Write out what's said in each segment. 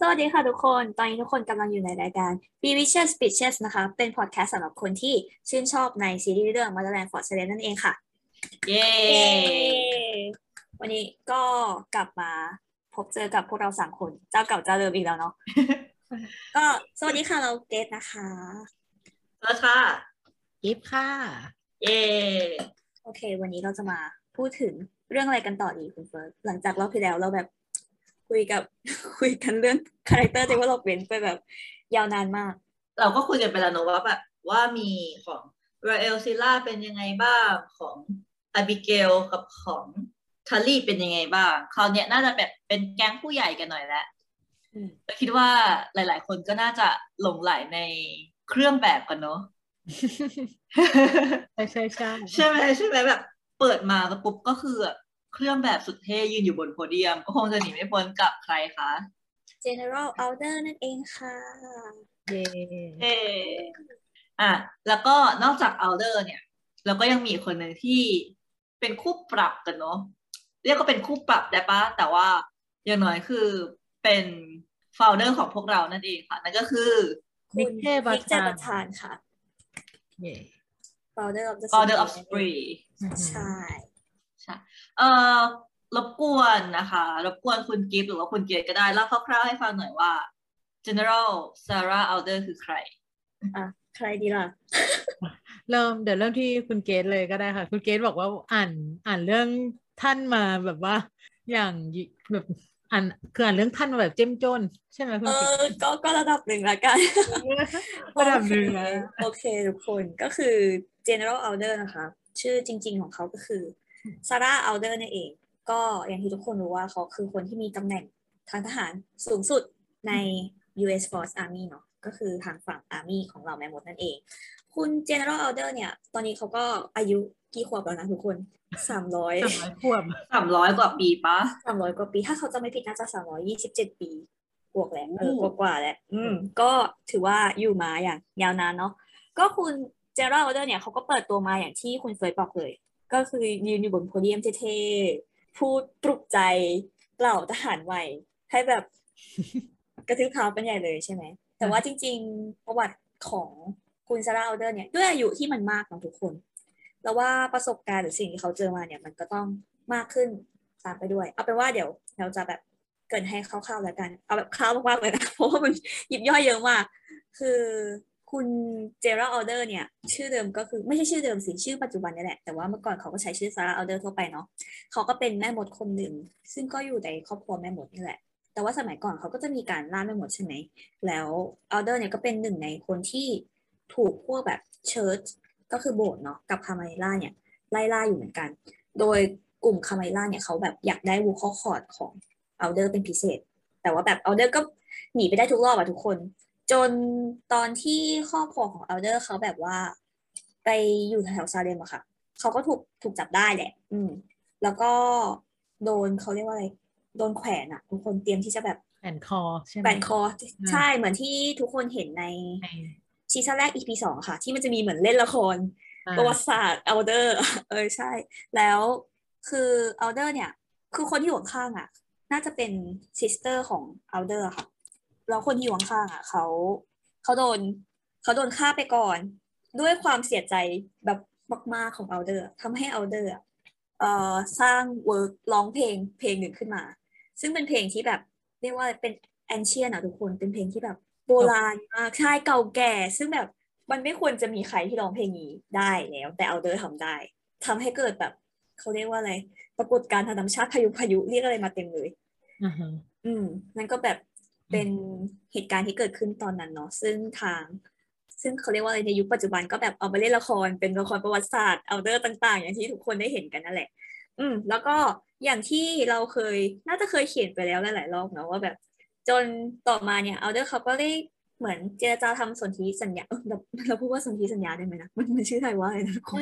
สวัสดีค่ะทุกคน ตอนนี้ทุกคนกำลังอยู่ในรายการ Be Vicious Bitches นะคะ เป็นพอดแคสต์สำหรับคนที่ชื่นชอบในซีรีส์เรื่อง Motherland for Sale นั่นเองค่ะ เย้ วันนี้ก็กลับมาพบเจอกับพวกเราสามคน เจ้าเก่าเจ้าเดิมอีกแล้วเนาะ ก็สวัสดีค่ะเราเกตนะคะแล้วค่ะกิฟค่ะ เย้ โอเค วันนี้เราจะมาพูดถึงเรื่องอะไรกันต่อดีคุณเฟิร์สหลังจากรอบที่แล้วเราแบบ คุยกับคุยกันเรื่อง character development ไปแบบ ยาวนานมาก เราก็คุยกันไปแล้วเนอะว่าแบบว่ามีของราเอลสกิลล่าเป็นยังไงบ้างของอบิเกลกับของทารี่เป็นยังไงบ้างคราวเนี้ยน่าจะแบบเป็นแก๊งผู้ใหญ่กันหน่อยแล้วอืมแล้วคิดว่าหลาย ๆ คนก็น่าจะหลงใหลในเครื่องแบบกันเนอะใช่ใช่ใช่ใช่ไหมใช่ไหมแบบ เปิดมาแล้วปุ๊บก็คือแบบ เครื่องแบบสุดเท่ยืนอยู่บนโพเดียม ก็คงจะหนีไม่พ้นกับใครคะ General Alder นั่นเองค่ะ เย่เอออะแล้วก็นอกจากอัลเดอร์เนี่ยเราก็ยังมีอีกคนหนึ่งที่เป็นคู่ปรับกันเนาะเรียกก็เป็นคู่ปรับได้ปะแต่ว่าอย่างน้อยคือเป็น founder ของพวกเรานั่นเองค่ะ นั่นก็คือคุณนิกเทบันิกเจตาบัทานค่ะเย่ Founder of the Order of Spree Spree ใช่ ใช่เอ่อรบกวนนะคะรบกวนคุณกิฟต์หรือว่าคุณเกียรติก็ได้เล่าคร่าวๆให้ฟังหน่อยว่า General Sarah Alder คือใครอะใครดีล่ะ เริ่มเดี๋ยวเริ่มที่คุณเกตเลยก็ได้ค่ะ คุณเกตบอกว่าอ่านอ่านเรื่องท่านมาแบบว่า อย่างยิแบบอ่านคืออ่านเรื่องท่านมาแบบเจ้มจน ใช่ไหมคุเอณเกตอก็ก็ระดับหนึ่งละกันระดับหนึ่งนะโอเคทุกคนก็คือ General Alder นะคะ ชื่อจริง ๆ ของเขาก็คือ Sarah Alder นั่นเอง ก็อย่างที่ทุกคนรู้ว่าเขาคือคนที่มีตำแหน่งทางทหารสูงสุดใน US Force Army เนาะก็คือทางฝั่ง Army ของเราแม่มดนั่นเอง คุณ General Alder เนี่ย ตอนนี้เขาก็อายุกี่ขวบแล้วนะทุกคนสามร้อยสามร้อยขวบสามร้อยกว่าปีปะสามร้อยกว่าปี ถ้าเขาจะไม่ผิดน่าจะสามร้อยยี่สิบเจ็ดปีบวกแล้วเออโอ้กว่าๆแล้วอืม ก็ถือว่าอยู่มาอย่างยาวนานเนาะก็คุณเจอราลเดอร์เนี่ยเขาก็เปิดตัวมาอย่างที่คุณเฟยบอกเลย ก็คือยืนอยู่บนโพเดียมเท่ๆ พูดปลุกใจเหล่าทหารใหม่ให้แบบกระทืบเท้ากันใหญ่เลยใช่ไหม แต่ว่าจริง ๆ ประวัติของคุณซาร่าอัลเดอร์เนี่ยด้วยอายุที่มันมากเนาะทุกคน แล้วว่าประสบการณ์หรือสิ่งที่เขาเจอมาเนี่ย มันก็ต้องมากขึ้นตามไปด้วย เอาเป็นว่าเดี๋ยวเราจะแบบเกริ่นให้คร่าวๆแล้วกัน เอาแบบคร่าวมากๆเลยนะเพราะว่ามันหยิบย่อยเยอะมาก คือ คุณ General อัลเดอร์เนี่ย ชื่อเดิมก็คือไม่ใช่ชื่อเดิมสิชื่อปัจจุบันนี่แหละ แต่ว่าเมื่อก่อนเขาก็ใช้ชื่อซาร่าอัลเดอร์ทั่วไปเนาะเขาก็เป็นแม่มดคนหนึ่ง ซึ่งก็อยู่ในครอบครัวแม่มดนี่แหละ แต่ว่าสมัยก่อนเขาก็จะมีการล่าแม่มดใช่ไหมแล้วอัลเดอร์เนี่ยก็เป็นหนึ่งในคนที่ถูกพวกแบบ church ก็คือโบสถ์เนาะกับคามาริลล่าเนี่ยไล่ล่าอยู่เหมือนกัน โดยกลุ่มคามาริลล่าเนี่ยเขาแบบอยากได้ vocal cord ของอัลเดอร์เป็นพิเศษ แต่ว่าแบบอัลเดอร์ก็หนีไปได้ทุกรอบอะทุกคน จนตอนที่ครอบครัวของอัลเดอร์เขาแบบว่า ไปอยู่แถวๆซาเลมอะค่ะ เขาก็ถูกถูกจับได้แหละ อืม แล้วก็โดนเขาเรียกว่าอะไร โดนแขวนอะทุกคนเตรียมที่จะแบบแอนคอใช่ไหมแขวนคอ ใช่เหมือนที่ทุกคนเห็นในในซีซั่นแรก EP สองค่ะ ที่มันจะมีเหมือนเล่นละครอ่าประวัติศาสตร์ elder เออใช่ แล้วคือ elder เนี่ย คือคนที่อยู่ข้างๆอะ น่าจะเป็น sister ของ elder ค่ะ แล้วคนที่อยู่ข้างๆอะเขาเขาโดนเขาโดนฆ่าไปก่อน ด้วยความเสียใจแบบมากๆของ elder ทำให้ elder อะเอ่อสร้าง work ร้องเพลงเพลงหนึ่งขึ้นมา ซึ่งเป็นเพลงที่แบบเรียกว่าเป็น ancient อะทุกคนเป็นเพลงที่แบบโบราณมากใช่เก่าแก่ ซึ่งแบบมันไม่ควรจะมีใครที่ร้องเพลงนี้ได้แล้ว แต่ อัลเดอร์ ทำได้ทำให้เกิดแบบเขาเรียกว่าอะไร ปรากฏการณ์ทางธรรมชาติพายุพายุเรียกอะไรมาเต็มเลยอ่าฮะอืมนั่นก็แบบ เป็นเหตุการณ์ที่เกิดขึ้นตอนนั้นเนาะซึ่งทาง ซึ่งเขาเรียกว่าอะไรในยุคปัจจุบันก็แบบเอามาเล่นละครเป็นละครประวัติศาสตร์อัลเดอร์ต่าง ๆ อย่างที่ทุกคนได้เห็นกันนั่นแหละ อืม แล้วก็อย่างที่เราเคยน่าจะเคยเขียนไปแล้วหลายๆรอบเนาะว่าแบบ จนต่อมาเนี่ยเอาเดอร์เขาก็ได้เหมือนเจรจาทำสนธิสัญญาเราเราพูดว่าสนธิสัญญาได้ไหมนะมันมันชื่อไทยว่าอะไรนะทุกคน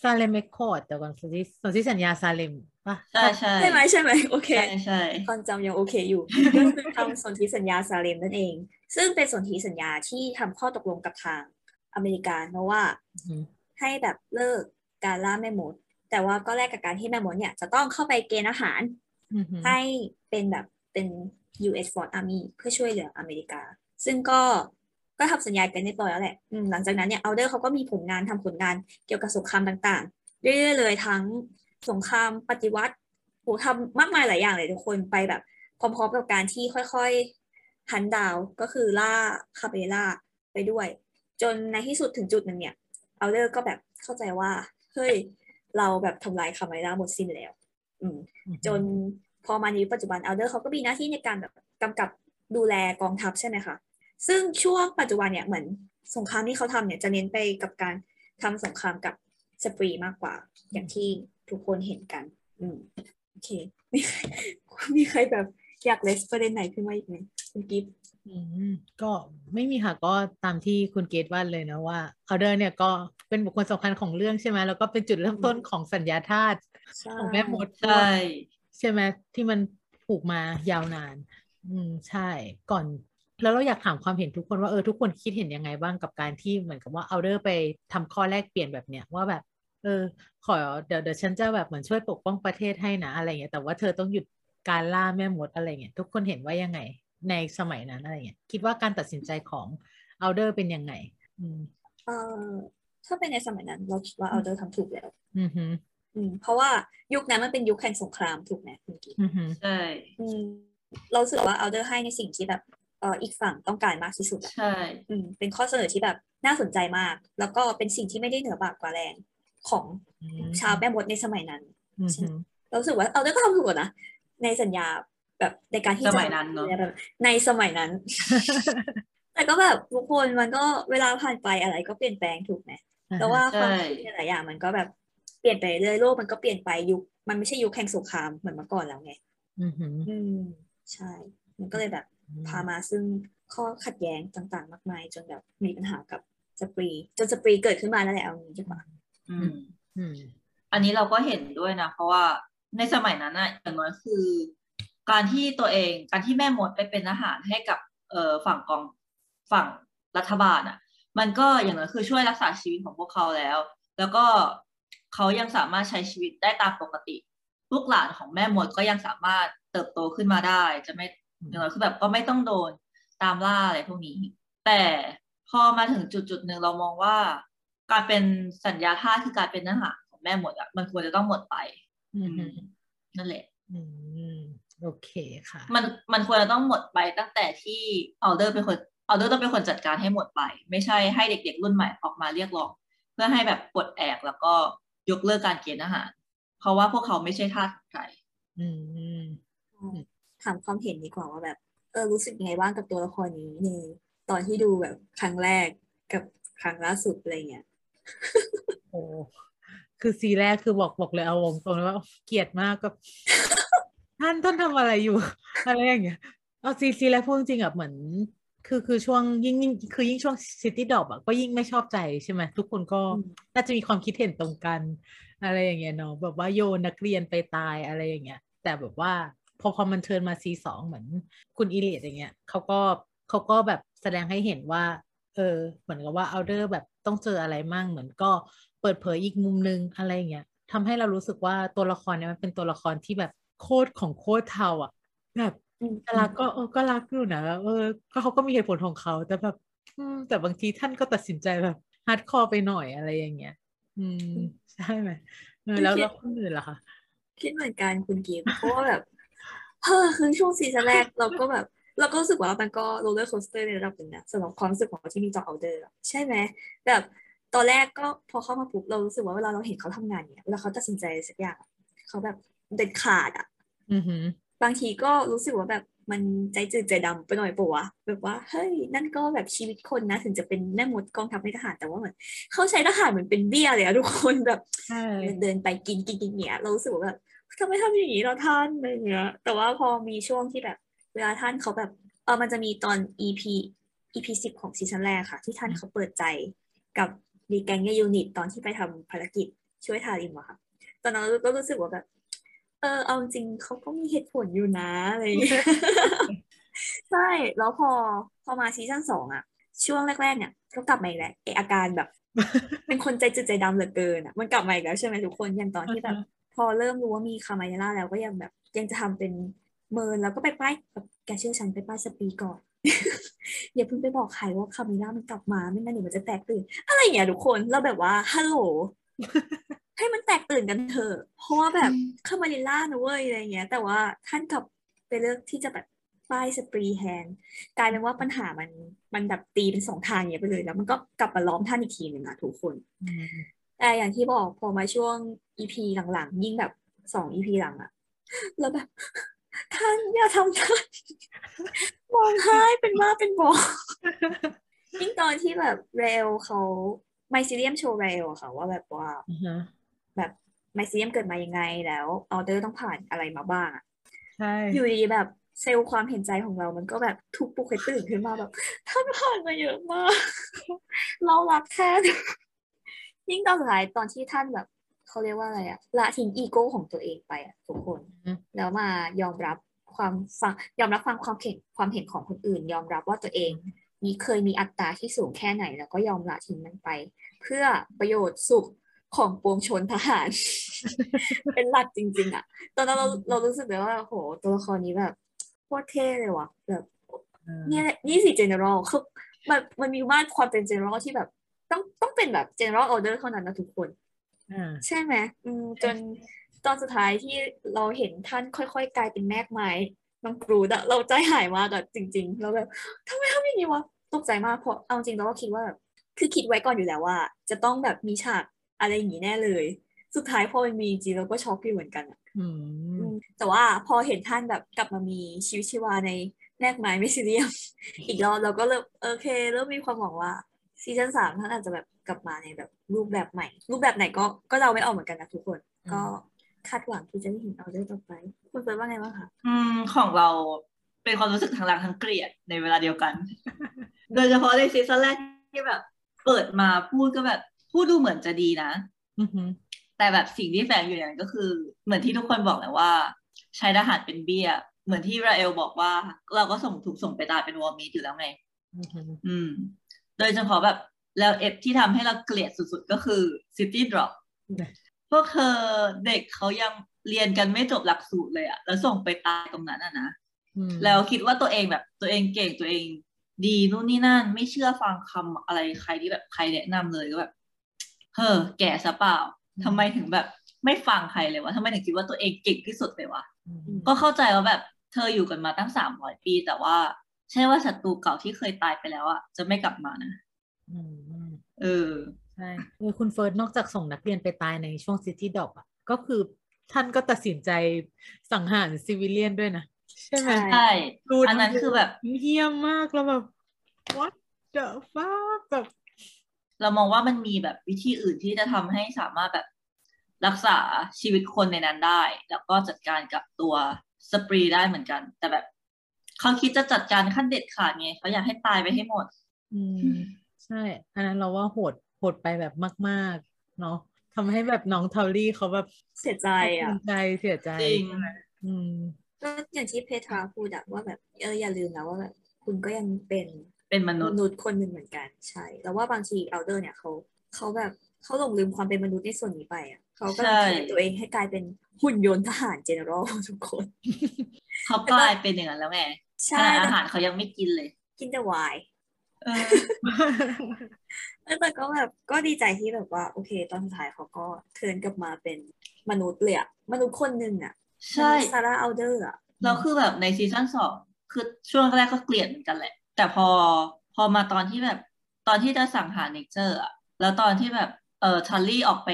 ซาเลมเมคคอร์ดแต่ก่อนสนธิสนธิสัญญาซาเลมป่ะใช่ใช่ใช่ไหมใช่ไหมโอเคใช่ใช่ความจำยังโอเคอยู่ก็คือทำสนธิสัญญาซาเลมนั่นเอง ซึ่งเป็นสนธิสัญญาที่ทำข้อตกลงกับทางอเมริกาเพราะว่าอือฮึให้แบบเลิกการล่าแม่มด แต่ว่าก็แลกกับการที่แม่มดเนี่ยจะต้องเข้าไปเกณฑ์อาหารอือฮึให้เป็นแบบเป็น U.S. Fourth Army เพื่อช่วยเหลืออเมริกา ซึ่งก็ ก็ทำสัญญากันเรียบร้อยแล้วแหละอืมหลังจากนั้นเนี่ยเอาเดอร์เขาก็มีผลงานทำผลงานเกี่ยวกับสงครามต่างๆ เรื่อยๆเลยทั้งสงครามปฏิวัติโหทำมากมายหลายอย่างเลยทุกคนไปแบบพร้อมๆกับการที่ค่อยๆหันดาวก็คือล่าคาเบล่าไปด้วย จนในที่สุดถึงจุดหนึ่งเนี่ยเอาเดอร์ก็แบบเข้าใจว่าเฮ้ยเราแบบทำลายคาเบล่าหมดสิ้นแล้ว อืมจนพอมาในยุคปัจจุบัน Elder เขาก็มีหน้าที่ในการแบบกำกับดูแลกองทัพใช่ไหมคะ ซึ่งช่วงปัจจุบันเนี่ยเหมือนสงครามที่เขาทำเนี่ยจะเน้นไปกับการทำสงครามกับสปรีมากกว่า อย่างที่ทุกคนเห็นกัน อืมโอเคมีใครมีใครแบบอยากเลสประเด็นไหนขึ้นมาอีกไหมคุณกิฟต์อืมก็ไม่มีค่ะก็ตามที่คุณเกตว่าเลยนะว่าเอาเดอร์เนี่ยก็เป็นบุคคลสำคัญของเรื่องใช่ไหมแล้วก็เป็นจุดเริ่มต้นของสัญญาธาตุใช่ของแม่มดใช่ใช่ไหมที่มันผูกมายาวนาน อืมใช่ก่อน แล้วเราอยากถามความเห็นทุกคนว่าเออทุกคนคิดเห็นยังไงบ้างกับการที่เหมือนกับว่าเอาเดอร์ไปทำข้อแลกเปลี่ยนแบบเนี้ยว่าแบบ เออ ขอเดี๋ยวเดี๋ยวฉันจะแบบเหมือนช่วยปกป้องประเทศให้นะอะไรเงี้ยแต่ว่าเธอต้องหยุดการล่าแม่มดอะไรเงี้ยทุกคนเห็นว่ายังไง ในสมัยนั้นอะไรเงี้ยคิดว่าการตัดสินใจของเอาเดอร์เป็นยังไง อืมเอ่อถ้าเป็นในสมัยนั้น เราคิดว่า Elder ทำถูกแล้ว อืมฮึอืมเพราะว่ายุคนั้นมันเป็นยุคแห่งสงครามถูกไหมคุณกิฟต์อืมฮึใช่อืมเรารู้สึกว่า Elder ให้ในสิ่งที่แบบเอ่ออีกฝั่งต้องการมากที่สุดอะใช่อืมเป็นข้อเสนอที่แบบน่าสนใจมาก แล้วก็เป็นสิ่งที่ไม่ได้เหนือบากกว่าแรงของอืมชาวแม่มดในสมัยนั้นอืมฮึเรารู้สึกว่า Elder ก็ทำถูกอะนะในสัญญาแบบในการที่สจะมัยนั้นเนอะแบบในสมัยนั้น แต่ก็แบบทุกคนมันก็เวลาผ่านไปอะไรก็เปลี่ยนแปลงถูกไหมแต่ว่าความคิดหลายๆอย่างมันก็แบบเปลี่ยนไปเรื่อยโลกมันก็เปลี่ยนไปยุคมันไม่ใช่ยุคแห่งสงครามเหมือนเมื่อก่อนแล้วไง อืมฮึอืมใช่ มันก็เลยแบบ พามาซึ่งข้อขัดแย้งต่างๆ มากมาย จนแบบมีปัญหากับสปรีจนสปรีเกิดขึ้นมาแล้วแหละเอางี้ดีกว่าอืมอืมอันนี้เราก็เห็นด้วยนะ เพราะว่าในสมัยนั้นน่ะอย่างน้อยคือ การที่ตัวเองการที่แม่มดไปเป็นอาหารให้กับเอ่อฝั่งกองฝั่งรัฐบาลอะมันก็อย่างน้อยคือช่วยรักษาชีวิตของพวกเขาแล้ว แล้วก็เขายังสามารถใช้ชีวิตได้ตามปกติ ลูกหลานของแม่มดก็ยังสามารถเติบโตขึ้นมาได้ จะไม่ อย่างน้อยคือแบบก็ไม่ต้องโดนตามล่าอะไรพวกนี้ แต่พอมาถึงจุดจุดๆหนึ่งเรามองว่า การเป็นสัญญาท่าสคือการเป็นเนื้อหาของแม่หมดอะมันควรจะต้องหมดไปอืมฮึนั่นแหละอืมโอเคค่ะ มันมันควรจะต้องหมดไปตั้งแต่ที่ออเดอร์เป็นคนออเดอร์ต้องเป็นคนจัดการให้หมดไป ไม่ใช่ให้เด็กๆรุ่นใหม่ออกมาเรียกร้องเพื่อให้แบบปลดแอกแล้วก็ยกเลิกการเกณฑ์อาหาร เพราะว่าพวกเขาไม่ใช่ทาสของใครอืม ถามความเห็นดีกว่าว่าแบบเออรู้สึกยังไงบ้างกับตัวละครนี้ในตอนที่ดูแบบครั้งแรกกับครั้งล่าสุดอะไรเงี้ยโอ้คือซีแรกคือบอกบอกเลยเอาวงตรงเลยว่าเกลียดมากกับท่านท่านทำอะไรอยู่ อะไรอย่างเงี้ยเอาซีซีแรกพูดจริงๆอะเหมือนคือคือช่วงยิ่งยิ่งคือยิ่งช่วงซิตี้ดอบอะก็ยิ่งไม่ชอบใจใช่ไหมทุกคนก็อืมน่าจะมีความคิดเห็นตรงกัน อะไรอย่างเงี้ยเนาะแบบว่าโยนนักเรียนไปตายอะไรอย่างเงี้ย แต่แบบว่า พอพอมันเทิร์นมาซีสองเหมือนคุณอีเลียดอย่างเงี้ยเขาก็เขาก็แบบแสดงให้เห็นว่า เออ เหมือนกับว่าเอาเดอร์แบบต้องเจออะไรมั่งเหมือนก็เปิดเผยอีกมุมนึงอะไรอย่างเงี้ยทำให้เรารู้สึกว่าตัวละครเนี่ยมันเป็นตัวละครที่แบบโคตรของโคตรเทาอะ แบบอืมแต่รักก็เออก็รักอยู่นะเออ ก็เขาก็มีเหตุผลของเขา แต่แบบอืมแต่บางทีท่านก็ตัดสินใจแบบ hardcore ไปหน่อยอะไรอย่างเงี้ย อืม ใช่ไหมเออแล้วแล้วคนอื่นล่ะคะคิดเหมือนกันคุณกิฟต์เพราะว่าแบบ เฮ้อคือช่วง season แรกเราก็แบบ เราก็รู้สึกว่ามันก็ roller coaster ในระดับหนึ่งนะสำหรับความรู้สึกของเราที่มีต่ออัลเดอร์ใช่ไหมแบบตอนแรกก็พอเข้ามาปุ๊บเรารู้สึกว่าเวลาเราเห็นเขาทำงานเนี่ยเวลาเขาตัดสินใจอะไรสักอย่างอะเขาแบบเด็ดขาดอะอือหือบางทีก็รู้สึกว่าแบบมันใจจืดใจดำไปหน่อยปะวะแบบว่าเฮ้ยนั่นก็แบบชีวิตคนนะถึงจะเป็นแม่มดกองทัพในทหารแต่ว่าเหมือนเขาใช้ทหารเหมือนเป็นเบี้ยเลยอะทุกคนแบบใช่เดินไปกินกินกินเนี่ยเรารู้สึกว่าแบบ ทำไมทำอย่างนี้เราท่านอะไรเงี้ยแต่ว่าพอมีช่วงที่แบบเวลาท่านเขาแบบเออมันจะมีตอน EP EP สิบของซีซั่นแรกค่ะ ที่ท่านเขาเปิดใจกับดีแกงเกยูนิตตอนที่ไปทำภารกิจช่วยทาริมอะค่ะ ตอนนั้นก็รู้สึกว่าแบบ เออเอาจริงเขาก็มีเหตุผลอยู่นะอะไรอย่างเงี้ยใช่ แล้วพอพอมาซีซั่นสองอะช่วงแรกๆเนี่ยก็กลับมาอีกแล้วไออาการแบบ เป็นคนใจจืดใจดำเหลือเกินอะมันกลับมาอีกแล้วใช่ไหมทุกคนอย่างตอนที่แบบ พอเริ่มรู้ว่ามี Camarilla แล้วก็ยังแบบ ยังจะทำเป็นเมินแล้วก็ไปป้ายแบบแกเชื่อฉันไปป้าย Spree ก่อนอย่าเพิ่งไปบอกใครว่า Camarilla มันกลับมาไม่งั้นเดี๋ยวมันจะแตกตื่น อะไรอย่างเงี้ยทุกคนเราแบบว่าฮัลโหลให้มันแตกตื่นกันเถอะเพราะว่าแบบ Camarilla นะเว้ยอะไรเงี้ย แต่ว่าท่านกลับไปเลือกที่จะแบบป้าย Spree แทนกลายเป็นว่าปัญหามันมันแบบตีเป็นสองทางอย่างเงี้ยไปเลยแล้วมันก็กลับมาล้อมท่านอีกทีหนึ่งอะทุกคนอืม แต่อย่างที่บอกพอมาช่วง EP หลังๆ ยิ่งแบบสอง EP หลังอะแล้วแบบท่านอย่าทำท่านมองไห้เป็นบ้าเป็นบอยิ่งตอนที่แบบเรลเขาไมซิเลียมโชว์เรลอะค่ะว่าแบบว่าอ่าฮะแบบไมซิเลียมเกิดมายังไงแล้วออเดอร์ต้องผ่านอะไรมาบ้างอะใช่อยู่ดีแบบเซลล์ความเห็นใจของเรามันก็แบบทุกปลุกให้ตื่นขึ้นมาแบบ ท่านผ่านมาเยอะมาก เรารักแท่าน ยิ่งตอนสุดท้ายตอนที่ท่านแบบเขาเรียกว่าอะไรอะละทิ้งอีโก้ของตัวเองไปอะทุกคนอืมแล้วมายอมรับความฟังยอมรับฟังความเห็นความเห็นของคนอื่น ยอมรับว่าตัวเอง มีเคยมีอัตราที่สูงแค่ไหน แล้วก็ยอมละทิ้งมันไป เพื่อประโยชน์สุขของปวงชนทหาร เป็นหลักจริง ๆอะตอนนั้นเราเรารู้สึกเลยว่าโหตัวละครนี้แบบโคตรเท่เลยว่ะแบบเออเนี่ยแหละนี่สิ general คือมันมันมีมากความเป็น general ที่แบบต้องต้อง เป็นแบบ general order เท่านั้นนะทุกคนอ่าใช่ไหมอืมจนตอนสุดท้ายที่เราเห็นท่านค่อยๆ กลายเป็นแมกไม้น้องกรูดอะเราใจหายมากอะจริง ๆ เราแบบทำไมทำอย่างนี้วะตกใจมากเพราะเอาจริงเราก็คิดว่าแบบคือคิดไว้ก่อนอยู่แล้วว่า จะต้องแบบมีฉากอะไรอย่างนี้แน่เลย สุดท้ายพอมันมีจริงเราก็ช็อกอยู่เหมือนกันอะอืมอืมแต่ว่าพอเห็นท่านแบบกลับมามีชีวิตชีวาในแมกไม้ไม่ซีเรียมอีกรอบเราก็เริ่มโอเคเริ่มมีความหวังว่า ซีซั่นสามท่านอาจจะแบบกลับมาในแบบรูปแบบใหม่ รูปแบบไหนก็ก็เราไม่ออกเหมือนกันนะทุกคน ก็คาดหวังที่จะได้เห็นเอาเรื่องต่อไป คุณเฟิร์นว่าไงบ้างคะอืมของเราเป็นความรู้สึกทั้งรักทั้งเกลียดในเวลาเดียวกัน โดยเฉพาะในซีซั่นแรกที่แบบ เปิดมาพูดก็แบบพูดดูเหมือนจะดีนะอือฮึแต่แบบสิ่งที่แฝงอยู่อย่างนั้นก็คือ เหมือนที่ทุกคนบอกแหละว่า ใช้ทหารเป็นเบี้ย เหมือนที่ราเอลบอกว่า เราก็ส่งถูกส่งไปตายเป็นวอร์มีอยู่แล้วไง อือฮึอืม โดยเฉพาะแบบแล้วเอฟที่ทำให้เราเกลียดสุดๆ ก็คือ City Drop พวกเธอเด็กเขายังเรียนกันไม่จบหลักสูตรเลยอะแล้วส่งไปตายตรงนั้นอะนะอืมแล้วคิดว่าตัวเองแบบตัวเองเก่งตัวเอง ดีนู่นนี่นั่น ไม่เชื่อฟังคำอะไรใครที่แบบใครแนะนำเลยก็แบบเฮ้อแก่ซะเปล่าทำไมถึงแบบ ไม่ฟังใครเลยวะทำไมถึงคิดว่าตัวเองเก่งที่สุดเลยวะอืมก็เข้าใจว่าแบบเธออยู่กันมาตั้งสามร้อยปี แต่ว่า ใช่ว่าศัตรูเก่าที่เคยตายไปแล้วอะจะไม่กลับมานะอืมเออใช่เออคุณเฟิร์สนอกจากส่งนักเรียนไปตายในช่วงซิตี้ดอกอะก็คือท่านก็ตัดสินใจสังหารซิวิเลียนด้วยนะใช่ไหมใช่ดูอันนั้นคือแบบเฮี้ยมมากแล้วแบบ what the fuck แบบเรามองว่ามันมีแบบวิธีอื่นที่จะทำให้สามารถแบบรักษาชีวิตคนในนั้นได้ แล้วก็จัดการกับตัวสปรีได้เหมือนกัน แต่แบบ เขาคิดจะจัดการขั้นเด็ดขาดไงเขาอยากให้ตายไปให้หมด อืมใช่ อันนั้นเราว่าโหดโหดไปแบบมาก ๆ เนาะทำให้แบบน้องเทาลี่เขาแบบเสียใจอะภูมิใจเสียใจจริงอืมก็อย่างที่เพทราพูดอะว่าแบบเอออย่าลืมนะว่าแบบคุณก็ยังเป็นเป็นมนุมษย์นุษย์คนหนึ่งเหมือนกันใช่ แล้วว่าบางทีอัลเดอร์เนี่ยเขาเขาแบบเขาหลงลืมความเป็นมนุษย์ในส่วนนี้ไปอะเขาก็เลย train ตัวเองให้กลายเป็นหุ่นยนต์ทหาร general ทุกคน เขากลายเป็นอย่างนั้นแล้วไงข ใช่นาดแต่อาหารเขายังไม่กินเลย กินแต่ไวน์เออแต่ก็แบบก็ดีใจที่แบบว่า โอเค ตอนสุดท้ายเขาก็ turn กลับมาเป็นมนุษย์เลยอะมนุษย์คนหนึ่งอะใช่ซาร่าอัลเดอร์อะแล้วคือแบบในซีซั่นสองคือช่วงแรกก็เกลียดเหมือนกันแหละ แต่พอพอมาตอนที่แบบตอนที่จะสั่งหาเนเจอร์อะแล้วตอนที่แบบเออทัลลี่ออกไป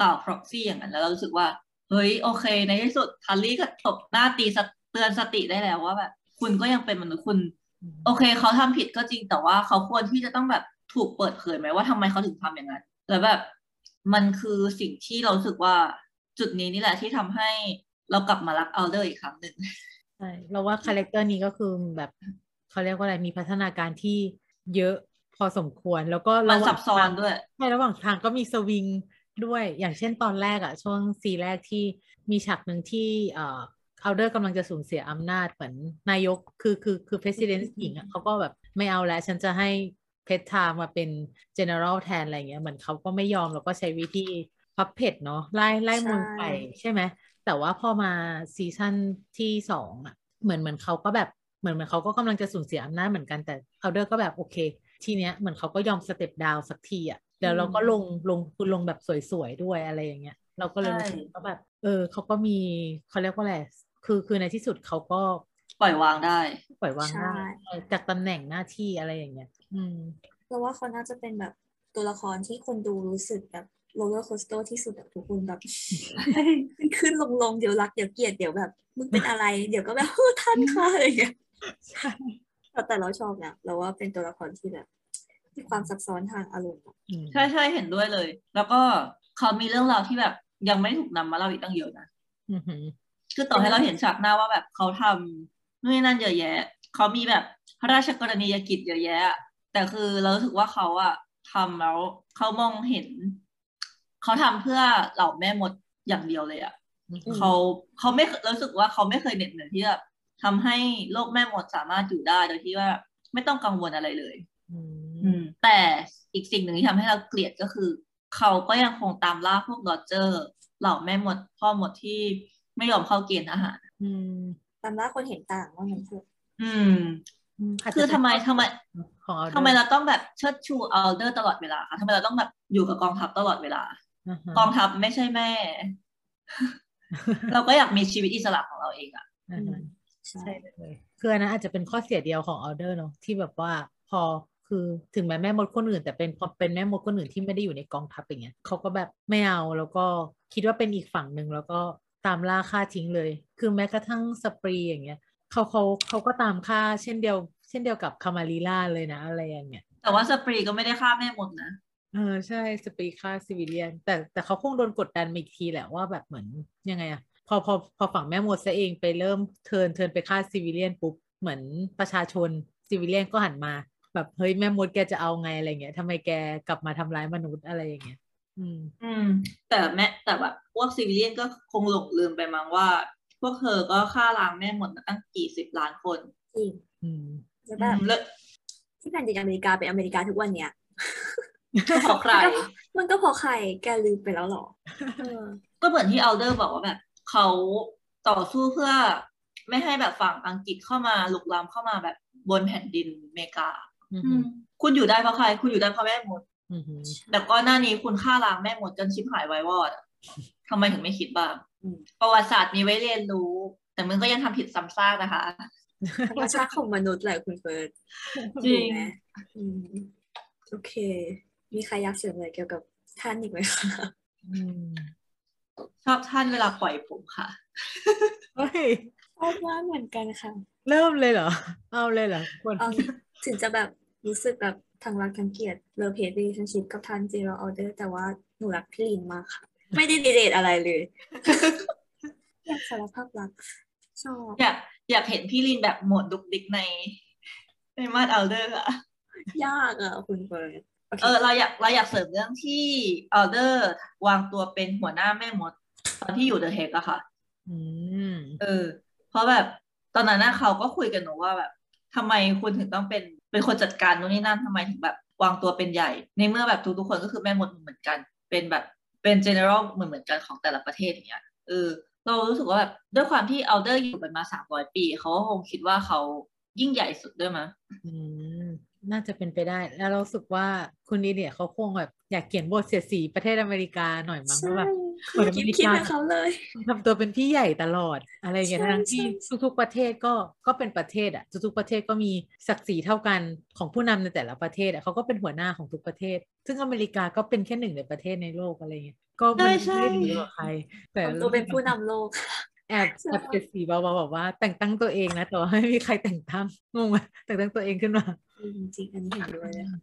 กล่าว proxy อย่างนั้นแล้วเรารู้สึกว่า เฮ้ยโอเค ในที่สุดทัลลี่ก็ตบหน้าตีสติเตือนสติได้แล้วว่าแบบ คุณก็ยังเป็นมนุษย์คุณ โอเคเขาทำผิดก็จริงแต่ว่าเขาควรที่จะต้องแบบถูกเปิดเผยไหมว่าทำไมเขาถึงทำอย่างนั้นแล้วแบบมันคือสิ่งที่เรารู้สึกว่าจุดนี้นี่แหละที่ทำให้เรากลับมารักอัลเดอร์อีกครั้งหนึ่งใช่เราว่า character นี้ก็คือแบบเขาเรียกว่าอะไรมีพัฒนาการที่เยอะพอสมควรแล้วก็มันระหว่าซังบซ้อนด้วยใช่ระหว่างทางก็มีสวิงด้วยอย่างเช่นตอนแรกอะช่วงซีแรกที่มีฉากหนึ่งที่เอ่อ อัลเดอร์กำลังจะสูญเสียอำนาจเหมือนนายกคือคือคือ president หญิงอะเขาก็แบบไม่เอาแล้ว ฉันจะให้เพทรามาเป็น general แทนอะไรเงี้ยเหมือนเขาก็ไม่ยอมแล้วก็ใช้วิธีพับเพจเนาะร่ายร่ายมนต์ไปใช่ไหมแต่ว่าพอมาซีซั่นที่สองอะเหมือนเหมือนเขาก็แบบเหมือนเหมือนเขาก็กำลังจะสูญเสียอำนาจเหมือนกันแต่อัลเดอร์ก็แบบโอเค ทีเนี้ยเหมือนเขาก็ยอม step down สักทีอะเดี๋ยวเราก็ลงลงคือลงแบบสวยๆด้วยอะไรอย่างเงี้ย เราก็เลยรู้สึกว่าแบบ เออเขาก็มีเขาเรียกว่าอะไร คือคือในที่สุดเขาก็ปล่อยวางได้ ปล่อยวางใช่ได้จากตำแหน่งหน้าที่อะไรอย่างเงี้ย อืมเพราะว่าเขาน่าจะเป็นแบบตัวละครที่คนดูรู้สึกแบบ roller coaster ที่สุดอะทุกคนแบบขึ้นขึ้นลงลงเดี๋ยวรักเดี๋ยวเกลียดเดี๋ยวแบบมึงเป็นอะไร เดี๋ยวก็แบบเออท่านค่ะอะไรอย่างเงี้ยใช่แต่แต่เราชอบนะเราว่าเป็นตัวละครที่แบบมีความซับซ้อนทางอารมณ์อะอืมใช่ใช่เห็นด้วยเลย แล้วก็เขามีเรื่องราวที่แบบยังไม่ถูกนำมาเล่าอีกตั้งเยอะนะอือหือ คือต่อให้เราเห็นฉากหน้าว่าแบบเขาทำนู่นนนั่นเยอะแยะ เขามีแบบพระราชกรณียกิจเยอะแยะ แต่คือเรารู้สึกว่าเขาอะทำแล้วเขามองเห็น เขาทำเพื่อเหล่าแม่มดอย่างเดียวเลยอะอือหือเขาเขาไม่เคยรู้สึกว่าเขาไม่เคยเหน็ดเหนื่อยที่แบบทำให้โลกแม่มดสามารถอยู่ได้โดยที่ว่าไม่ต้องกังวลอะไรเลย อือืมมแต่อีกสิ่งหนึ่งที่ทำให้เราเกลียดก็คือ เขาก็ยังคงตามล่าพวก Dodger เหล่าแม่มดพ่อมดที่ ไม่ยอมเข้าเกณฑ์ทหาร อืมตามล่าคนเห็นต่างว่ามันเถอะอืมอืมอาจจะคือทำไมทำไมของเอาทำไมเราต้องแบบเชิดชูอัลเดอร์ตลอดเวลาคะทำไมเราต้องแบบอยู่กับกองทัพตลอดเวลาอ่าฮะกองทัพไม่ใช่แม่ เราก็อยากมีชีวิตอิสระของเราเองอะอ่าฮะใช่ใช่เลยคืออันนั้นอาจจะเป็นข้อเสียเดียวของอัลเดอร์เนาะที่แบบว่าพอคือถึงแม้แม่มดคนอื่น แต่เป็นพอเป็นแม่มดคนอื่นที่ไม่ได้อยู่ในกองทัพอย่างเงี้ยเขาก็แบบไม่เอาแล้วก็คิดว่าเป็นอีกฝั่งหนึ่งแล้วก็ ตามล่าฆ่าทิ้งเลย คือแม้กระทั่งสปรีอย่างเงี้ยเขาเขาเขาก็ตามฆ่าเช่นเดียว เช่นเดียวกับคามารีล่าเลยนะอะไรอย่างเงี้ย แต่ว่าสปรีก็ไม่ได้ฆ่าแม่มดนะเออใช่สปรีฆ่าซิวิเลียน แต่แต่เขาคงโดนกดดันมาอีกทีแหละว่าแบบเหมือนยังไงอะพอพอพอฝั่งแม่มดซะเองไปเริ่มturn turn ไปฆ่า civilian ปุ๊บเหมือนประชาชน civilian ก็หันมา แบบเฮ้ยแม่มดแกจะเอาไงอะไรเงี้ยทำไมแกกลับมาทำร้ายมนุษย์อะไรอย่างเงี้ย อืมอืม แต่แม่แต่แบบพวก civilian ก็คงหลงลืมไปมั้งว่า พวกเธอก็ฆ่าล้างแม่มดมาตั้งกี่สิบล้านคนจริงอืมแล้วอืแบบมแล้วที่แผ่นดินอเมริกาเป็นอเมริกาทุกวันเนี้ยเพราะใคร มันก็เพราะใครแกลืมไปแล้วเหรอเออก็เหมือนที่อัลเดอร์บอกว่าแบบเขาต่อสู้เพื่อไม่ให้แบบฝั่งอังกฤษเข้ามาลุกล้ำเข้ามาแบบบนแผ่นดินอเมริกาอืมอืมคุณอยู่ได้เพราะใคร คุณอยู่ได้เพราะแม่มดอืม แต่ก่อนหน้านี้คุณฆ่าล้างแม่มดจนชิบหายวายวอดอะทำไมถึงไม่คิดบ้างอืมประวัติศาสตร์มีไว้เรียนรู้ แต่มันก็ยังทำผิดซ้ำซากนะคะธรรมชาติของมนุษย์แหละคุณเฟิร์สจริงถูกไหมอืมโอเค มีใครอยากเสริมอะไรเกี่ยวกับท่านอีกไหมคะอืมชอบท่านเวลาปล่อยผมค่ะเฮ้ยชอบมากเหมือนกันค่ะ เริ่มเลยเหรอ เอาเลยเหรอคนเอาถึงจะแบบรู้สึกแบบ ทั้งรักทั้งเกลียดเลิฟเพจ relationship กับท่าน general อัลเดอร์แต่ว่าหนูรักพี่ลินมากค่ะ ไม่ได้ relate อะไรเลยอยากสารภาพรักชอบอยากอยากเห็นพี่ลินแบบโหมดดุกดิกใน ในมาดอัลเดอร์อะยากอะคุณเฟิร์สโอเคเออเราอยากเราอยากเสริมเรื่องที่อัลเดอร์วางตัวเป็นหัวหน้าแม่มด ตอนที่อยู่เดอะเฮกอะค่ะอืมเออ เพราะแบบตอนนั้นน่ะเขาก็คุยกันหนูว่าแบบทำไมคุณถึงต้องเป็น เป็นคนจัดการนู่นนี่นั่นทำไมถึงแบบวางตัวเป็นใหญ่ ในเมื่อแบบทุกๆคนก็คือแม่มดเหมือนกัน เป็นแบบเป็น general เหมือนเหมือนกันของแต่ละประเทศอย่างเงี้ยเออเรารู้สึกว่าแบบด้วยความที่อัลเดอร์อยู่กันมาสามร้อยปี เขาก็คงคิดว่าเขายิ่งใหญ่สุดด้วยมั้ย น่าจะเป็นไปได้ แล้วเรารู้สึกว่าคุณดีเนี่ยเขาคงแบบอยากเขียนบทเสียดสีประเทศอเมริกาหน่อยมั้งใช่ว่าแบบคุยคิดคิดเหมือนเขาเลยทำตัวเป็นพี่ใหญ่ตลอดอะไรอย่างเงี้ยใช่ทั้งที่ใช่ทุกๆประเทศก็ก็เป็นประเทศอะทุกๆประเทศก็มีศักดิ์ศรีเท่ากันของผู้นำในแต่ละประเทศอะเขาก็เป็นหัวหน้าของทุกประเทศ ซึ่งอเมริกาก็เป็นแค่หนึ่งในประเทศในโลกอะไรเงี้ยก็ไม่ใช่ไม่ได้ใช่ดีกว่าใคร แต่ทำตัวเป็นผู้นำโลก แอบใช่แอบเสียดสีเบาๆบอกว่า แต่งตั้งตัวเองนะแต่ว่าไม่มีใครแต่งตั้งงงไหมแต่งตั้งตัวเองขึ้นมาจริงๆอันนี้เห็นด้วยเลยค่ะ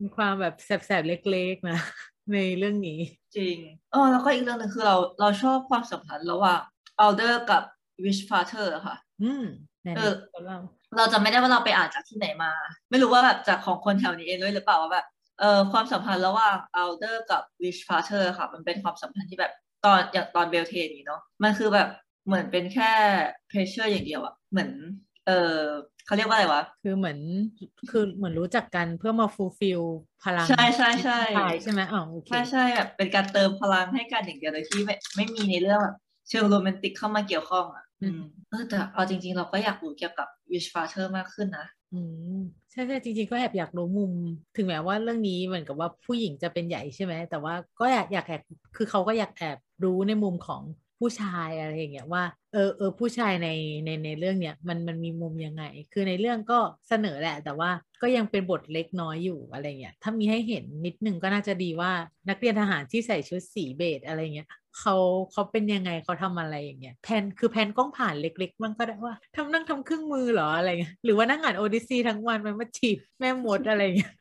มีความแบบแสบๆเล็กๆนะในเรื่องนี้ จริงเออแล้วก็อีกเรื่องหนึ่งคือเราเราชอบความสัมพันธ์ระหว่างอัลเดอร์กับ Witchfather ค่ะ อืมแน่เออๆเราเราจำไม่ได้ว่าเราไปอ่านจากที่ไหนมา ไม่รู้ว่าแบบจากของคนแถวนี้เองด้วยหรือเปล่าว่าแบบเออความสัมพันธ์ระหว่างอัลเดอร์กับ Witchfather ค่ะ มันเป็นความสัมพันธ์ที่แบบตอนอย่างตอน Beltane นี้เนาะมันคือแบบ เหมือนเป็นแค่ pleasure อย่างเดียวอะเหมือน เออเขาเรียกว่าอะไรวะ คือเหมือน คือเหมือนรู้จักกันเพื่อมา fulfill พลัง ใช่ใช่ใช่ชาร์จใช่ไหมอ๋อโอเคใช่ใช่แบบเป็นการเติมพลังให้กันอย่างเดียวโดยที่ไม่ไม่มีในเรื่องแบบเชิงโรแมนติกเข้ามาเกี่ยวข้องอะอืมเออแต่เอาจริง ๆ เราก็อยากรู้เกี่ยวกับ Witchfather มากขึ้นนะอืมใช่ใช่จริง ๆ ก็แอบอยากรู้มุม ถึงแม้ว่าเรื่องนี้เหมือนกับว่าผู้หญิงจะเป็นใหญ่ใช่ไหมแต่ว่าก็อยากอยากแอบคือเขาก็อยากแอบรู้ในมุมของ ผู้ชายอะไรอย่างเงี้ยว่าเออเออผู้ชายในในในเรื่องเนี้ยมันมันมีมุมยังไง คือในเรื่องก็เสนอแหละ แต่ว่าก็ยังเป็นบทเล็กน้อยอยู่อะไรเงี้ยถ้ามีให้เห็นนิดนึงก็น่าจะดีว่านักเรียนทหารที่ใส่ชุดสีเบจอะไรเงี้ยเขาเขาเป็นยังไงเขาทำอะไรอย่างเงี้ยแผนคือแผนกล้องผ่านเล็ก ๆ มันก็ได้ว่าทำนั่งทำเครื่องมือเหรออะไรเงี้ยหรือว่านั่งอ่านโอดิซีทั้งวันมันมาจีบแม่มดอะไรเงี้ย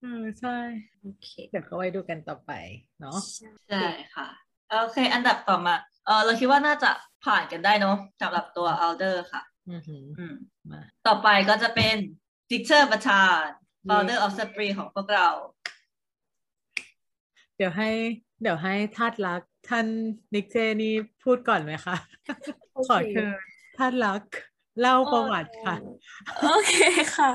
เออใช่โอเคเดี๋ยวก็ไว้ดูกันต่อไปเนาะใช่ค่ะ โอเค อันดับต่อมา เออเราคิดว่าน่าจะผ่านกันได้เนาะสำหรับตัว Elder ค่ะ อือหืออืมมาต่อไปก็จะเป็น Dictor ประธาน Founder of Spring ของพวกเรา เดี๋ยวให้เดี๋ยวให้ทาดรักท่านนิกเจนี่พูดก่อนไหมคะ ขอเชิญทาดรักเล่าประวัติค่ะ โอเคค่ะ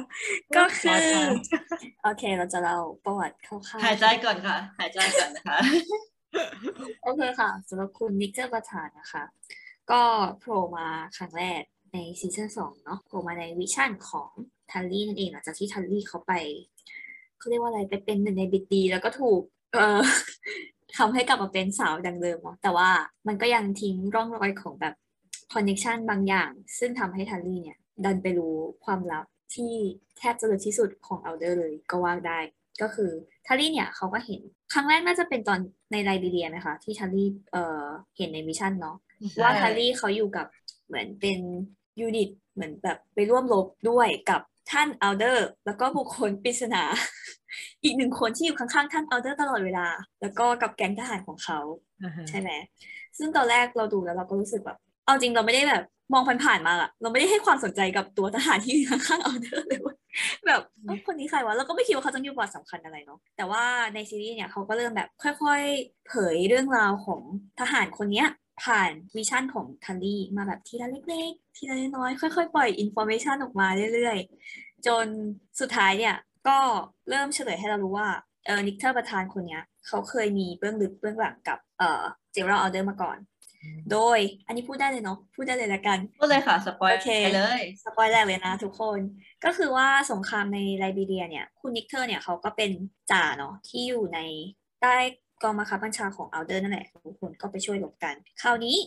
ก็คือค่ะโอเคเราจะเล่าประวัติคร่าวๆหายใจก่อนค่ะ หายใจก่อนนะคะ โอเคค่ะสำหรับคุณ Nicte Batan นะคะ ก็โผล่มาครั้งแรกในซีซั่นสองเนาะโผล่มาใน vision ของทัลลี่นั่นเองหลังจากที่ทัลลี่เขาไปเขาเรียกว่าอะไรไปเป็นหนึ่งใน biddy แล้วก็ถูก เอ่อทำให้กลับมาเป็นสาวดังเดิมเนาะแต่ว่ามันก็ยังทิ้งร่องรอยของแบบconnection บางอย่าง ซึ่งทำให้ทัลลี่เนี่ย ดันไปรู้ความลับที่แทบจะลึกที่สุดของอัลเดอร์เลยก็ว่าได้ ก็คือทัลลี่เนี่ยเขาก็เห็น ครั้งแรกน่าจะเป็นตอนในไลบีเรียนะคะที่ทัลลี่เอ่อเห็นใน vision เนาะใช่ว่าทัลลี่เขาอยู่กับเหมือนเป็น unit เหมือนแบบไปร่วมรบด้วยกับท่านอัลเดอร์ แล้วก็บุคคลปริศนา อีกหนึ่งคนที่อยู่ข้างๆท่านอัลเดอร์ตลอดเวลา แล้วก็กับแก๊งทหารของเขาอ่าฮะใช่ไหมซึ่งตอนแรกเราดูแล้วเราก็รู้สึกแบบเอาจริงเราไม่ได้แบบ มองผ่านๆมาอะเราไม่ได้ให้ความสนใจกับตัวทหารที่อยู่ข้างๆอัลเดอร์เลยเว้ยแบบเอ้าคนนี้ใครวะเราก็ไม่คิดว่าเขาจะมีบทสำคัญอะไรเนาะแต่ว่าในซีรีส์เนี่ยเขาก็เริ่มแบบค่อย ๆ เผยเรื่องราวของทหารคนเนี้ยผ่าน vision ของทัลลี่มาแบบทีละเล็กๆ ทีละน้อยๆค่อยๆ ปล่อย information ออกมาเรื่อยๆ จนสุดท้ายเนี่ยก็เริ่มเฉลยให้เรารู้ว่าเออ Nicte Batan คนเนี้ยเขาเคยมีเบื้องลึกเบื้องหลังกับเอ่อ General Alder มาก่อน โดย อันนี้พูดได้เลยเนาะพูดได้เลยละกันพูดเลยค่ะ spoil โอเคไปเลย spoil แรกเลยนะทุกคน ก็คือว่าสงครามในไลบีเรียเนี่ย คุณ Nicte เนี่ยเขาก็เป็นจ่าเนาะที่อยู่ในใต้กองบังคับบัญชาของอัลเดอร์นั่นแหละทุกคนก็ไปช่วยรบกัน คราวนี้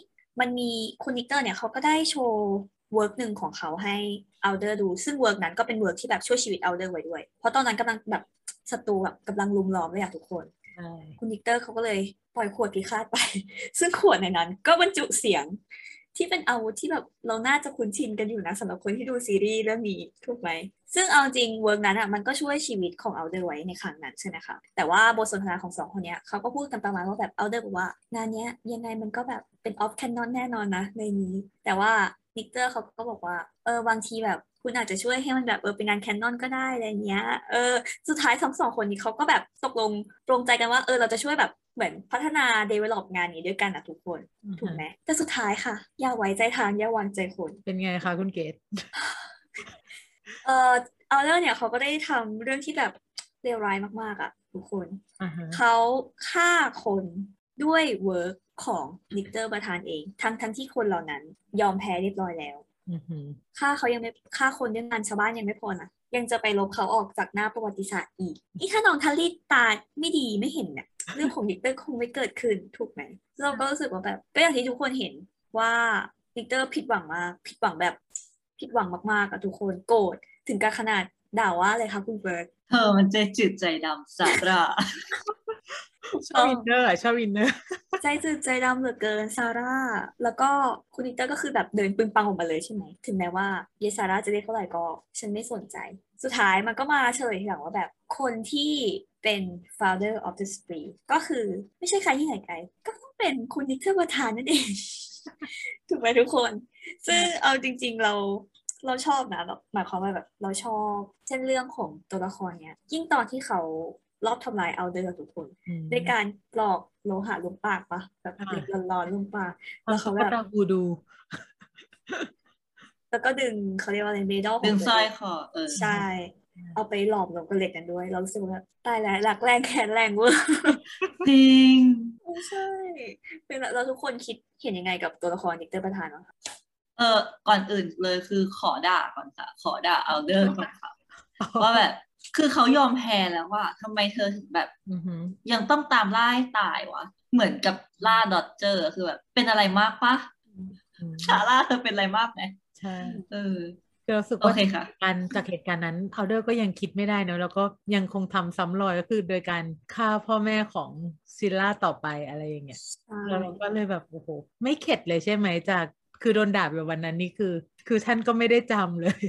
มันมีคุณ Nicte เนี่ยเขาก็ได้โชว์ work หนึ่งของเขาให้อัลเดอร์ดู ซึ่ง work นั้นก็เป็น work ที่แบบช่วยชีวิตอัลเดอร์ไว้ด้วย เพราะตอนนั้นกำลังแบบศัตรูแบบกำลังรุมล้อมเลยอะทุกคนใช่คุณ Nicte เขาก็เลย ปล่อยขวดพิฆาตไป ซึ่งขวดในนั้น ก็บรรจุเสียงที่เป็นอาวุธที่แบบเราน่าจะคุ้นชินกันอยู่นะสำหรับคนที่ดูซีรีส์เรื่องนี้ถูกไหม ซึ่งเอาจริง work นั้นอะมันก็ช่วยชีวิตของอัลเดอร์ไว้ในครั้งนั้นใช่ไหมคะ แต่ว่าบทสนทนาของสองคนเนี้ยเขาก็พูดกันประมาณว่าแบบอัลเดอร์บอกว่างานเนี้ยยังไงมันก็แบบเป็น off canon แน่นอนนะในนี้ แต่ว่า Nicte เขาก็บอกว่าเออบางทีแบบคุณอาจจะช่วยให้มันแบบเออเป็นงาน canon ก็ได้อะไรเงี้ยเออสุดท้ายทั้งสองคนนี้เขาก็แบบตกลงตรงใจกันว่าเออเราจะช่วยแบบ เหมือนพัฒนา develop งานนี้ด้วยกันนะทุกคนอือฮะถูกไหมแต่สุดท้ายค่ะ อย่าไว้ใจทาง อย่าวางใจคน เป็นไงคะคุณเกดเอออัลเดอร์เนี่ยเขาก็ได้ทำเรื่องที่แบบเลวร้ายมากๆอะทุกคนอ่าฮะเขาฆ่าคนด้วย work ของ Nicte Batan เอง ทั้งทั้งที่คนเหล่านั้น ยอมแพ้เรียบร้อยแล้วอือหือฆ่าเขายังไม่ฆ่าคนด้วยงานชาวบ้านยังไม่พอนะยังจะไปลบเขาออกจากหน้าประวัติศาสตร์อีก นี่ถ้าน้องทัลลี่ตาไม่ดีไม่เห็นเนี่ยเรื่องของ Nicte คงไม่เกิดขึ้นถูกไหมเราก็รู้สึกว่าแบบก็อย่างที่ทุกคนเห็นว่า Nicte ผิดหวังมากผิดหวังแบบผิดหวังมากๆอะทุกคนโกรธถึงกับขนาดด่าว่าเลยค่ะคุณเบิร์ด เธอมันใจจืดใจดำซาร่าชอบ inner อะชอบ innerใจจืดใจดำเหลือเกินซาร่าแล้วก็คุณ Nicte ก็คือแบบเดินปึงปังออกมาเลยใช่ไหมถึงแม้ว่าเยซาร่าจะเรียกเท่าไหร่ก็ ฉันไม่สนใจ สุดท้ายมันก็มาเฉลยทีหลังว่าแบบคนที่เป็น founder of the Spree ก็คือไม่ใช่ใครที่ไหนไกล ก็ต้องเป็นคุณ Nicte Batan นั่นเอง ถูกไหมทุกคน ซึ่งเอาจริง ๆ เรา เราชอบนะแบบหมายความว่าแบบเราชอบเส้นเรื่องของตัวละครเนี้ยยิ่งตอนที่เขารอบทำลายเอาเดอร์ทุกคนอืมด้วยการปลอกโลหะลงปากปะแบบอ่าเด็กร้อนๆลงปากแล้วเขาก็แบบตาบูดู แล้วก็ดึงเขาเรียกว่าอะไรเมดัลขดึองงตัวสร้อยเองคอเออใช่ เอาไปหลอมลงกับเหล็กกันด้วย เรารู้สึกว่าตายแล้วรักแรงแค้นแรงเวอร์จริงไม่ใช่เป็นเราทุกคนคิดเห็นยังไงกับตัวละครนิกเตอร์ประธานวะ เออก่อนอื่นเลยคือขอด่าก่อนค่ะ ขอด่าเอาเดอร์ก่อนค่ะว่าแบบ คือเขายอมแพ้แล้วว่าทำไมเธอถึงแบบอือหือยังต้องตามล่าให้ตายวะเหมือนกับล่าดอดเจอร์คือแบบ เป็นอะไรมากปะอืมซาร่าเธอเป็นอะไรมากไหมใช่เออคือรู้สึกโอว่าเคค่ะการจากเหตุการณ์นั้นเอาเดอร์ก็ยังคิดไม่ได้เนอะแล้วก็ยังคงทำซ้ำรอยก็คือโดยการฆ่าพ่อแม่ของซิลล่าต่อไปอะไรอย่างเงี้ยใช่แล้วเราก็เลยแบบโอ้โหไม่เข็ดเลยใช่ไหมจาก คือโดนด่าแบบวันนั้นนี่คือ คือท่านก็ไม่ได้จำเลย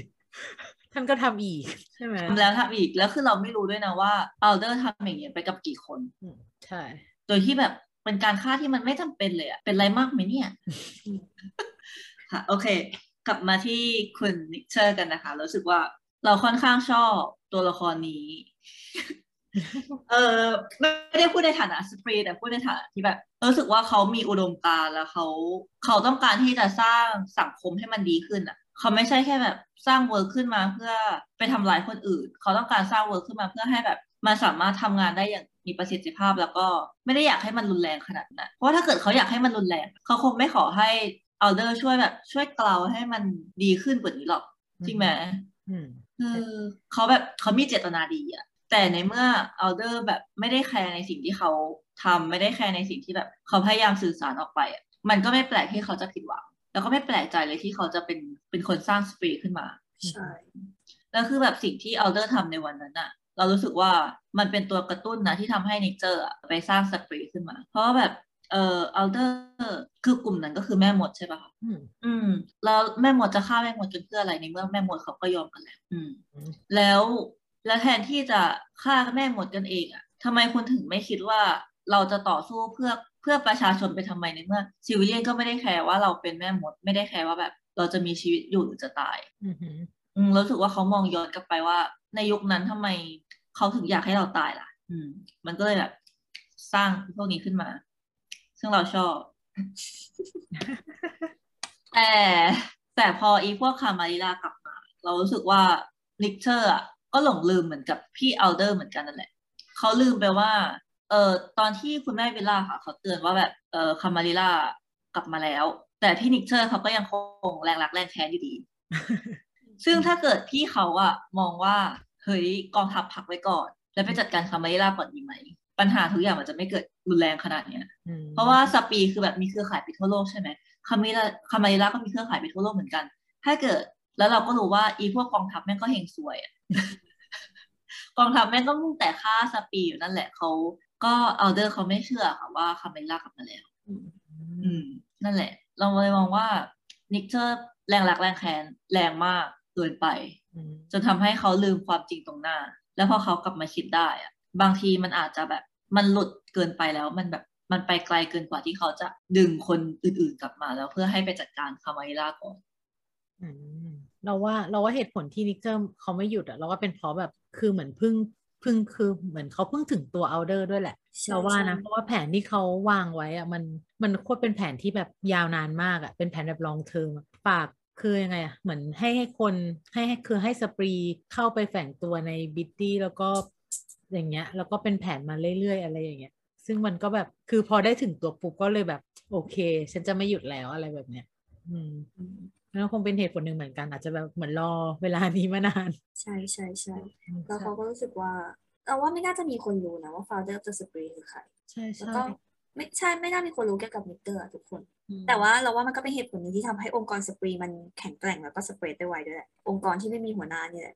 ท่านก็ทำอีกใช่ไหมทำแล้วทำอีกแล้วคือเราไม่รู้ด้วยนะว่าอัลเดอร์ทำอย่างเงี้ยไปกับกี่คนอืมใช่ โดยที่แบบเป็นการฆ่าที่มันไม่จำเป็นเลยอะเป็นไรมากไหมเนี่ยค่ะโอเค กลับมาที่คุณ Nicte กันนะคะรู้สึกว่าเราค่อนข้างชอบตัวละครนี้ เออไม่ไม่ได้พูดในฐานะ Spree แต่พูดในฐานะที่แบบรู้สึกว่าเขามีอุดมการณ์แล้วเขาเขาต้องการที่จะสร้างสังคมให้มันดีขึ้นอะเขาไม่ใช่แค่แบบสร้าง work ขึ้นมาเพื่อไปทำลายคนอื่น เขาต้องการสร้าง work ขึ้นมาเพื่อให้แบบมันสามารถทำงานได้อย่างมีประสิทธิภาพแล้วก็ไม่ได้อยากให้มันรุนแรงขนาดนั้นเพราะว่าถ้าเกิดเขาอยากให้มันรุนแรงเขาคงไม่ขอให้ Alder ช่วยแบบ ช่วยเกลาให้มันดีขึ้นกว่านี้หรอกจริงไหมอืมคือเขาแบบเขามีเจตนาดีอะ แต่ในเมื่อ Alder แบบไม่ได้แคร์ในสิ่งที่เขาทำไม่ได้แคร์ในสิ่งที่แบบ เขาพยายามสื่อสารออกไปอะมันก็ไม่แปลกที่เขาจะผิดหวัง แล้วก็ไม่แปลกใจเลยที่เขาจะเป็นเป็นคนสร้าง Spree ขึ้นมา ใช่ แล้วคือแบบสิ่งที่ Alder ทำในวันนั้นอะเรารู้สึกว่ามันเป็นตัวกระตุ้นนะที่ทำให้ Nicte อะไปสร้าง Spree ขึ้นมา เพราะว่าแบบเอ่อ Alder คือกลุ่มนั้นก็คือแม่มดใช่ปะคะอืมอืม แล้วแม่มดจะฆ่าแม่มดกันเพื่ออะไรในเมื่อแม่มดเขาก็ยอมกันแล้ว อืมอืมแล้ว แล้วแทนที่จะฆ่าแม่มดกันเองอะทำไมคุณถึงไม่คิดว่าเราจะต่อสู้เพื่อเพื่อประชาชนไปทำไมในเมื่อซิวิเลียนก็ไม่ได้แคร์ว่าเราเป็นแม่มด ไม่ได้แคร์ว่าแบบ เราจะมีชีวิตอยู่หรือจะตาย อือหืออืมรู้สึกว่าเขามองย้อนกลับไปว่า ในยุคนั้นทำไมเขาถึงอยากให้เราตายล่ะ อืม มันก็เลยแบบ สร้างพวกนี้ขึ้นมา ซึ่งเราชอบ แต่แต่พออีพวก Camarilla กลับมา เรารู้สึกว่าลิกเชอร์อะ ก็หลงลืมเหมือนกับพี่ Alder เหมือนกันนั่นแหละเขาลืมไปว่า เอ่อตอนที่คุณแม่ Willa ค่ะเขาเตือนว่าแบบเอ่อ Camarilla กลับมาแล้ว แต่พี่ Nicte เขาก็ยังคงแรงรักแรงแค้นอยู่ดี ซึ่งถ้าเกิดพี่เขาอะมองว่าเฮ้ยกองทัพพักไว้ก่อน แล้วไปจัดการ Camarilla ก่อนดีไหมปัญหาทุกอย่างมันจะไม่เกิดรุนแรงขนาดเนี้ยอืมเพราะว่า Spree คือแบบมีเครือข่ายไปทั่วโลกใช่ไหม Camarilla Camarilla ก็มีเครือข่ายไปทั่วโลกเหมือนกัน ถ้าเกิดแล้วเราก็รู้ว่าอีพวกกองทัพแม่งก็เฮงซวยอะ กองทัพแม่งก็มุ่งแต่ฆ่า Spree อยู่นั่นแหละเขาก็ Alder เขาไม่เชื่อค่ะว่า Camarilla กลับมาแล้วอืมอืม นั่นแหละ เราเลยมองว่า Nicte แรงรักแรงแค้นแรงมากเกินไปอืมจนทำให้เขาลืมความจริงตรงหน้า แล้วพอเขากลับมาคิดได้อะบางทีมันอาจจะแบบมันหลุดเกินไปแล้วมันแบบมันไปไกลเกินกว่าที่เขาจะดึงคนอื่นๆกลับมาแล้วเพื่อให้ไปจัดการ Camarilla ก่อน อืม เราว่าเราว่าเหตุผลที่ Nicte เขาไม่หยุดอะเราว่าเป็นเพราะแบบคือเหมือนเพึ่งเพึ่งคือเหมือนเขาเพิ่งถึงตัว Alder ด้วยแหละใช่เราว่านะใช่เพราะว่าแผนที่เขาวางไว้อะมันมันควรเป็นแผนที่แบบยาวนานมากอะเป็นแผนแบบ long term มากคือยังไงอะเหมือนให้ให้คนให้ให้คือให้สปรีเข้าไปแฝงตัวในบิตตี้แล้วก็อย่างเงี้ย แล้วก็เป็นแผนมาเรื่อยๆ อะไรอย่างเงี้ย ซึ่งมันก็แบบคือพอได้ถึงตัวปุ๊บก็เลยแบบ โอเค ฉันจะไม่หยุดแล้วอะไรแบบเนี้ยอืมอืม นั่นคงเป็นเหตุผลหนึ่งเหมือนกัน อาจจะแบบเหมือนรอเวลานี้มานาน ใช่ใช่ใช่อืมแล้วเขาก็รู้สึกว่าเราว่าไม่น่าจะมีคนรู้นะว่า founder of the spree คือใครใช่แล้วใช่ก็ไม่ใช่ไม่น่ามีคนรู้เกี่ยวกับมิเตอร์ทุกคนอืมแต่ว่าเราว่ามันก็เป็นเหตุผลหนึ่งที่ทำให้องค์กรสปรีมันแข็งแกร่งแล้วก็สเปรดได้ไวด้วยแหละองค์กรที่ไม่มีหัวหน้านี่แหละ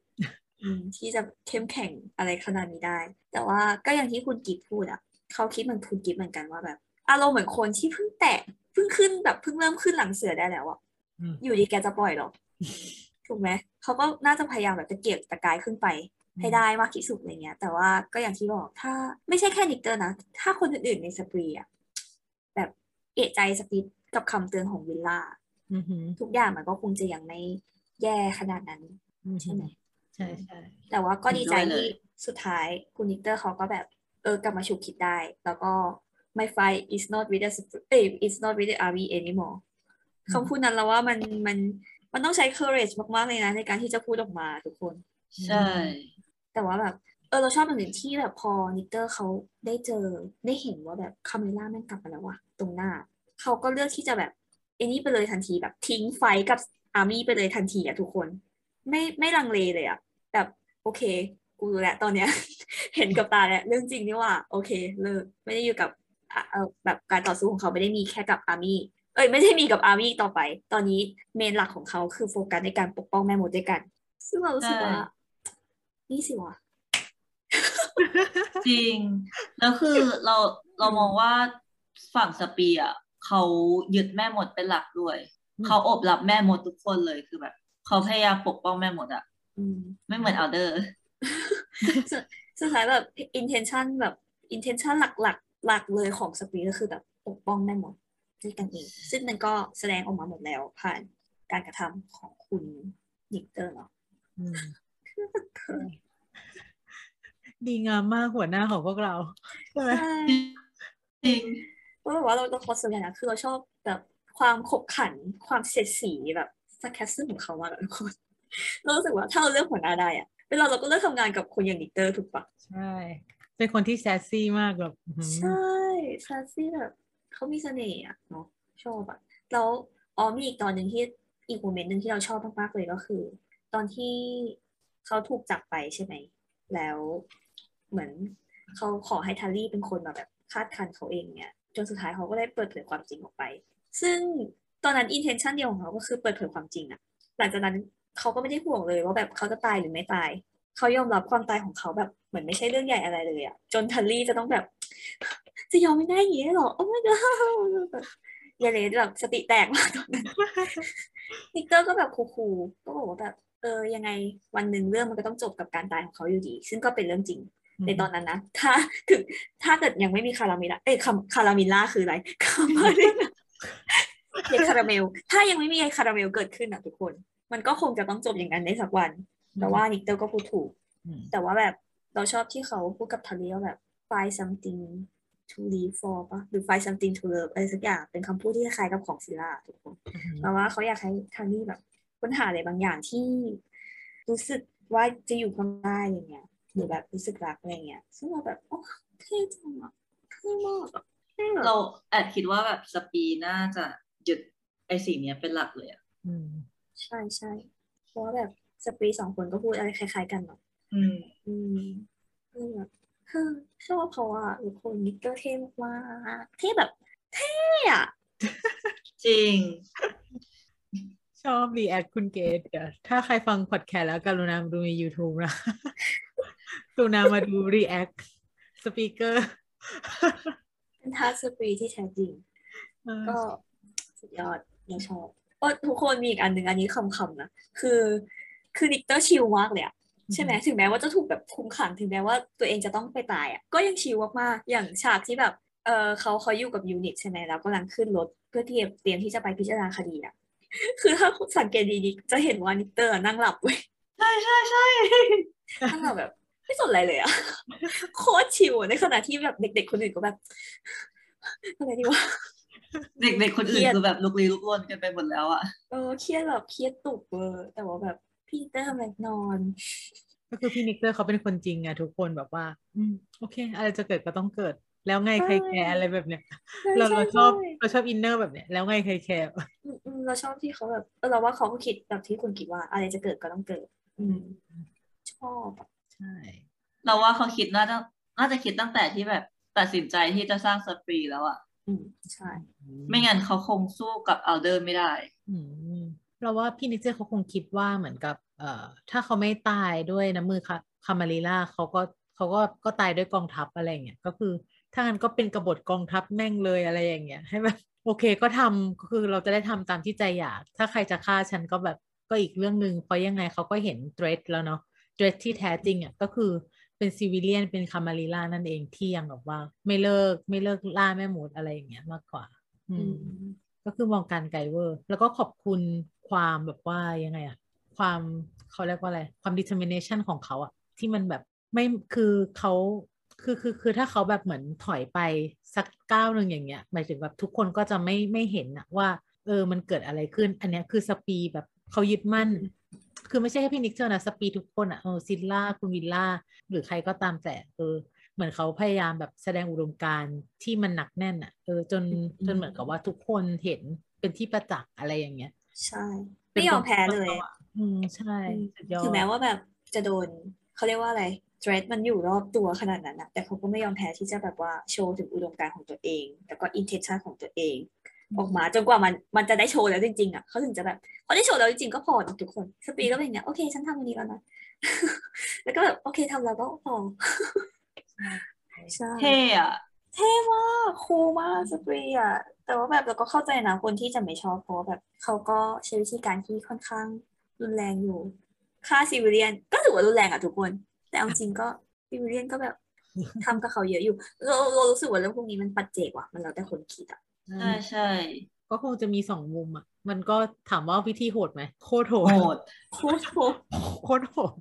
อืมที่จะเข้มแข็งอะไรขนาดนี้ได้ แต่ว่าก็อย่างที่คุณกิฟพูดอะเขาคิดเหมือนคุณกิฟเหมือนกันว่าแบบอารมณ์เหมือนคนที่เพิ่งแตะเพิ่งขึ้นแบบเพิ่งเริ่มขึ้นหลังเสือได้แล้วอะ อืมอยู่ดีแกจะปล่อยเหรอถูกไหมเขาก็น่าจะพยายามแบบตะเกียกตะกายขึ้นไปให้ได้มากที่สุดอะไรเงี้ย แต่ว่าก็อย่างที่บอกถ้าไม่ใช่แค่ Nicte นะ ถ้าคนอื่นๆใน Spree อะแบบเอะใจสักนิดกับคำเตือนของ Willa อืมอืมทุกอย่างมันก็คงจะยังไม่แย่ขนาดนั้นอืมใช่ไหมใช่ใช่แต่ว่าก็ดีใจเห็นด้วยเลยที่สุดท้ายคุณ Nicte เขาก็แบบเออกลับมาฉุกคิดได้ แล้วก็ my fight is not with the sp- เอ้ย is not with the army anymore คำพูดนั้นเราว่ามันมันมันต้องใช้ courage มากๆเลยนะ ในการที่จะพูดออกมาทุกคน ใช่เแต่ว่าแบบเออเราชอบอย่างหนึ่งที่แบบพอ Nicte เขาได้เจอได้เห็นว่าแบบ Camarilla แม่งกลับมาแล้วว่ะตรงหน้า เขาก็เลือกที่จะแบบไอ้นี่ไปเลยทันทีแบบทิ้ง fight กับ army ไปเลยทันทีอะทุกคน ไม่ไม่ลังเลเลยอะแบบโอเค กูรู้แล้วตอนเนี้ย เห็นกับตาแล้วเรื่องจริงนี่ว่า โอเค เลิกไม่ได้อยู่กับอะเออแบบการต่อสู้ของเขาไม่ได้มีแค่กับ army เอ้ยไม่ได้มีกับ army ต่อไป ตอนนี้เมนหลักของเขาคือโฟกัสในการปกป้องแม่มดด้วยกัน ซึ่งเรารู้สึกว่า นี่สิวะจริง แล้วคือเราเรามองว่าฝั่งสปีอะเขายึดแม่มดเป็นหลักด้วยอืมเขาอบรับแม่มดทุกคนเลยคือแบบเขาพยายามปกป้องแม่มดอะอืมไม่เหมือนอัลเดอร์สุดสุดท้ายแบบ intention แบบ intention หลักหลักๆหลักเลยของสปีก็คือแบบปกป้องแม่มด ด้วยกันเอง ซึ่งมันก็แสดงออกมาหมดแล้วผ่านการกระทำของคุณ Nicte เนาะอืมดีงามมากหัวหน้าของพวกเราใช่ไหมใช่จริงเพราะแบบว่าเราเราคอสเลยนะคือเราชอบแบบความขบขันความเสียดสีแบบ sarcasm ของเขามากอะทุกคนเรารู้สึกว่าถ้าเราเลือกหัวหน้าได้อะเป็นเราเราก็เลือกทำงานกับคนอย่าง Nicte ถูกปะใช่ เป็นคนที่แซสซี่มากแบบอื้อหือใช่ซาซี่แบบ เขามีเสน่ห์อะเนาะชอบอะแล้วอ๋อมีอีกตอนหนึ่งที่อีกโมเมนต์หนึ่งที่เราชอบมากๆเลยก็คือ ตอนที่เขาถูกจับไปใช่ไหม แล้วเหมือนเขาขอให้ทารี่เป็นคนมาแบบคาดคันเขาเองเนี่ยจนสุดท้ายเขาก็ได้เปิดเผยความจริงออกไป ซึ่งตอนนั้น intention เดียวของเขาก็คือเปิดเผยความจริงอะหลังจากนั้นเขาก็ไม่ได้ห่วงเลยว่าแบบเขาจะตายหรือไม่ตาย เขายอมรับความตายของเขาแบบเหมือนไม่ใช่เรื่องใหญ่อะไรเลยอะจน Tally จะต้องแบบ จะยอมไม่ได้อย่างนี้เหรอ โอ้ my god แบบยาเลสแบบสติแตกมากตอนนั้น Nicte ก็แบบ cool ๆก็บอกว่าแบบเออยังไงวันหนึ่งเรื่องมันก็ต้องจบกับการตายของเขาอยู่ดี ซึ่งก็เป็นเรื่องจริงในตอนนั้นนะ ถ้าถึงถ้าเกิดยังไม่มีคาราเมล่าเอ้ยคำคารามิล่าคืออะไร Camarilla เยคาราเมล ถ้ายังไม่มีไอคาราเมลเกิดขึ้นอะทุกคน มันก็คงจะต้องจบอย่างนั้นในสักวัน แต่ว่า Nicte ก็พูดถูกอืมแต่ว่าแบบเราชอบที่เขาพูดกับ Tally ว่าแบบ find something to live for ปะหรือ find something to love อะไรสักอย่าง เป็นคำพูดที่คล้ายๆกับของ Scylla ทุกคนอืมแปลว่าเขาอยากให้ Tally แบบค้นหาอะไรบางอย่างที่รู้สึกว่าจะอยู่ข้างใต้อย่างเงี้ยหรือแบบรู้สึกรักอะไรเงี้ยซึ่งเราแบบโอ้เท่จังอะเท่มากอะเท่แบบเราแอบคิดว่าแบบ Spree น่าจะยึดไอ้สิ่งเนี้ยเป็นหลักเลยอะอืมใช่ใช่เพราะว่าแบบ Spree สองคนก็พูดอะไรคล้าย ๆ กันเนาะอืมอืมก็เลยแบบ เฮ้อชอบเขาอะทุกคน Nicte เท่มากๆเท่แบบเท่อะจริง ชอบ react คุณเกดเดี๋ยวถ้าใครฟังพอดแคสต์แล้วกรุณามาดูใน YouTube นะกรุณามาดู react speakerเป็นท่า Spree ที่แท้จริง ก็สุดยอดเราชอบเออทุกคนมีอีกอันหนึ่งอันนี้ขำๆนะ คือ คือ Nicte ชิลมากเลยอะ ใช่ไหมถึงแม้ว่าจะถูกแบบคุมขังถึงแม้ว่าตัวเองจะต้องไปตายอะก็ยังชิลมากๆอย่างฉากที่แบบเออเขาเขาอยู่กับ unit ใช่ไหมแล้วกำลังขึ้นรถเพื่อที่จะเตรียมที่จะไปพิจารณาคดีอะคือถ้าคุณสังเกตดีๆจะเห็นว่า Nicte นั่งหลับเว้ยใช่ใช่ใช่นั่งหลับแบบไม่สนอะไรเลยอะโคตร chill อะในขณะที่แบบเด็ก ๆ คนอื่นก็แบบอะไรดีวะเด็กๆคนอื่นเครียดคือแบบลุกลี้ลุกลนกันไปหมดแล้วอะเออเครียดแบบเครียดตุกเวอร์แต่ว่าแบบ พี่นิกเตอร์ทำอะไรนอนก็คือพี่นิกเตอร์เขาเป็นคนจริงอะทุกคนแบบว่า อืมโอเค อะไรจะเกิดก็ต้องเกิด แล้วไงใครแคร์อะไรแบบเนี้ยใช่เราใช่เราชอบใช่เราชอบ inner แบบเนี้ยแล้วไงใครแคร์อืมอืมเราชอบที่เขาแบบเออเราว่าเขาก็คิดแบบที่คุณคิดว่า อะไรจะเกิดก็ต้องเกิด อืมชอบอะใช่เราว่าเขาคิดน่าจะน่าจะคิดตั้งแต่ที่แบบตัดสินใจที่จะสร้าง Spree แล้วอะ อืมใช่ ไม่งั้นเขาคงสู้กับอัลเดอร์ไม่ได้ อืม เราว่าพี่นิกเตอร์เขาคงคิดว่าเหมือนกับ เอ่อ ถ้าเขาไม่ตายด้วยน้ำมือคา Camarilla เขาก็เขาก็ก็ตายด้วยกองทัพอะไรอย่างเงี้ยก็คือถ้างั้นก็เป็นกบฏกองทัพแม่งเลยอะไรอย่างเงี้ยให้แบบโอเคก็ทำก็คือเราจะได้ทำตามที่ใจอยาก ถ้าใครจะฆ่าฉันก็แบบก็อีกเรื่องหนึ่งเพราะยังไงเขาก็เห็นเทรดแล้วเนาะเทรดที่แท้จริงอะก็คือเป็นซิวิเลียนเป็นคามาริล่านั่นเองที่ยังแบบว่า ไม่เลิกไม่เลิกล่าแม่หมูอะไรอย่างเงี้ยมากกว่า อือืมมก็คือมองการไกลเวอร์ แล้วก็ขอบคุณ ความแบบว่ายังไงอะความเขาเรียกว่าอะไร ความ determination ของเขาอะที่มันแบบไม่คือเขาคือคือคือถ้าเขาแบบเหมือนถอยไปสักก้าวหนึ่งอย่างเงี้ยหมายถึงแบบทุกคนก็จะไม่ไม่เห็นอะว่า เออมันเกิดอะไรขึ้น อันเนี้ยคือ Spree แบบเขายึดมั่น คือไม่ใช่แค่พี่นิกเตอร์นะ Spree ทุกคนอะเออซิลล่าคุณวิลล่าหรือใครก็ตามแต่เออเหมือนเขาพยายามแบบแสดงอุดมการณ์ที่มันหนักแน่นอะเออจนจนเหมือนกับว่าทุกคนเห็นเป็นที่ประจักษ์อะไรอย่างเงี้ย ใช่ ไม่ยอมแพ้เลยอะอืมใช่สุดยอดถึงแม้ว่าแบบจะโดนเขาเรียกว่าอะไร threat มันอยู่รอบตัวขนาดนั้นนะแต่เขาก็ไม่ยอมแพ้ที่จะแบบว่าโชว์ถึงอุดมการณ์ของตัวเอง แล้วก็ intention ของตัวเอง ออกมาจนกว่ามันมันจะได้โชว์แล้วจริงๆอะเขาถึงจะแบบพอได้โชว์แล้วจริงๆก็พอทุกคนสปีก็เป็นอย่างเงี้ยโอเคฉันทำวันนี้แล้วนะแล้วก็แบบโอเคทำแล้วก็พอใช่เท่อะเท่มากคูลมากสปรีอะ แต่ว่าแบบเราก็เข้าใจนะคนที่จะไม่ชอบเพราะว่าแบบเขาก็ใช้วิธีการที่ค่อนข้างรุนแรงอยู่ฆ่าซิวิเลียน ก็ถือว่ารุนแรงอะทุกคน แต่เอาจริงก็ซิวิเลียนก็แบบทำกับเขาเยอะอยู่เราเรารู้สึกว่าเรื่องพวกนี้มันปัจเจกว่ะมันแล้วแต่คนคิดอะใช่ใช่ก็คงจะมีสองมุมอะ มันก็ถามว่าวิธีโหดไหมโคตรโหโหดดโคตรโหดโคตรโหด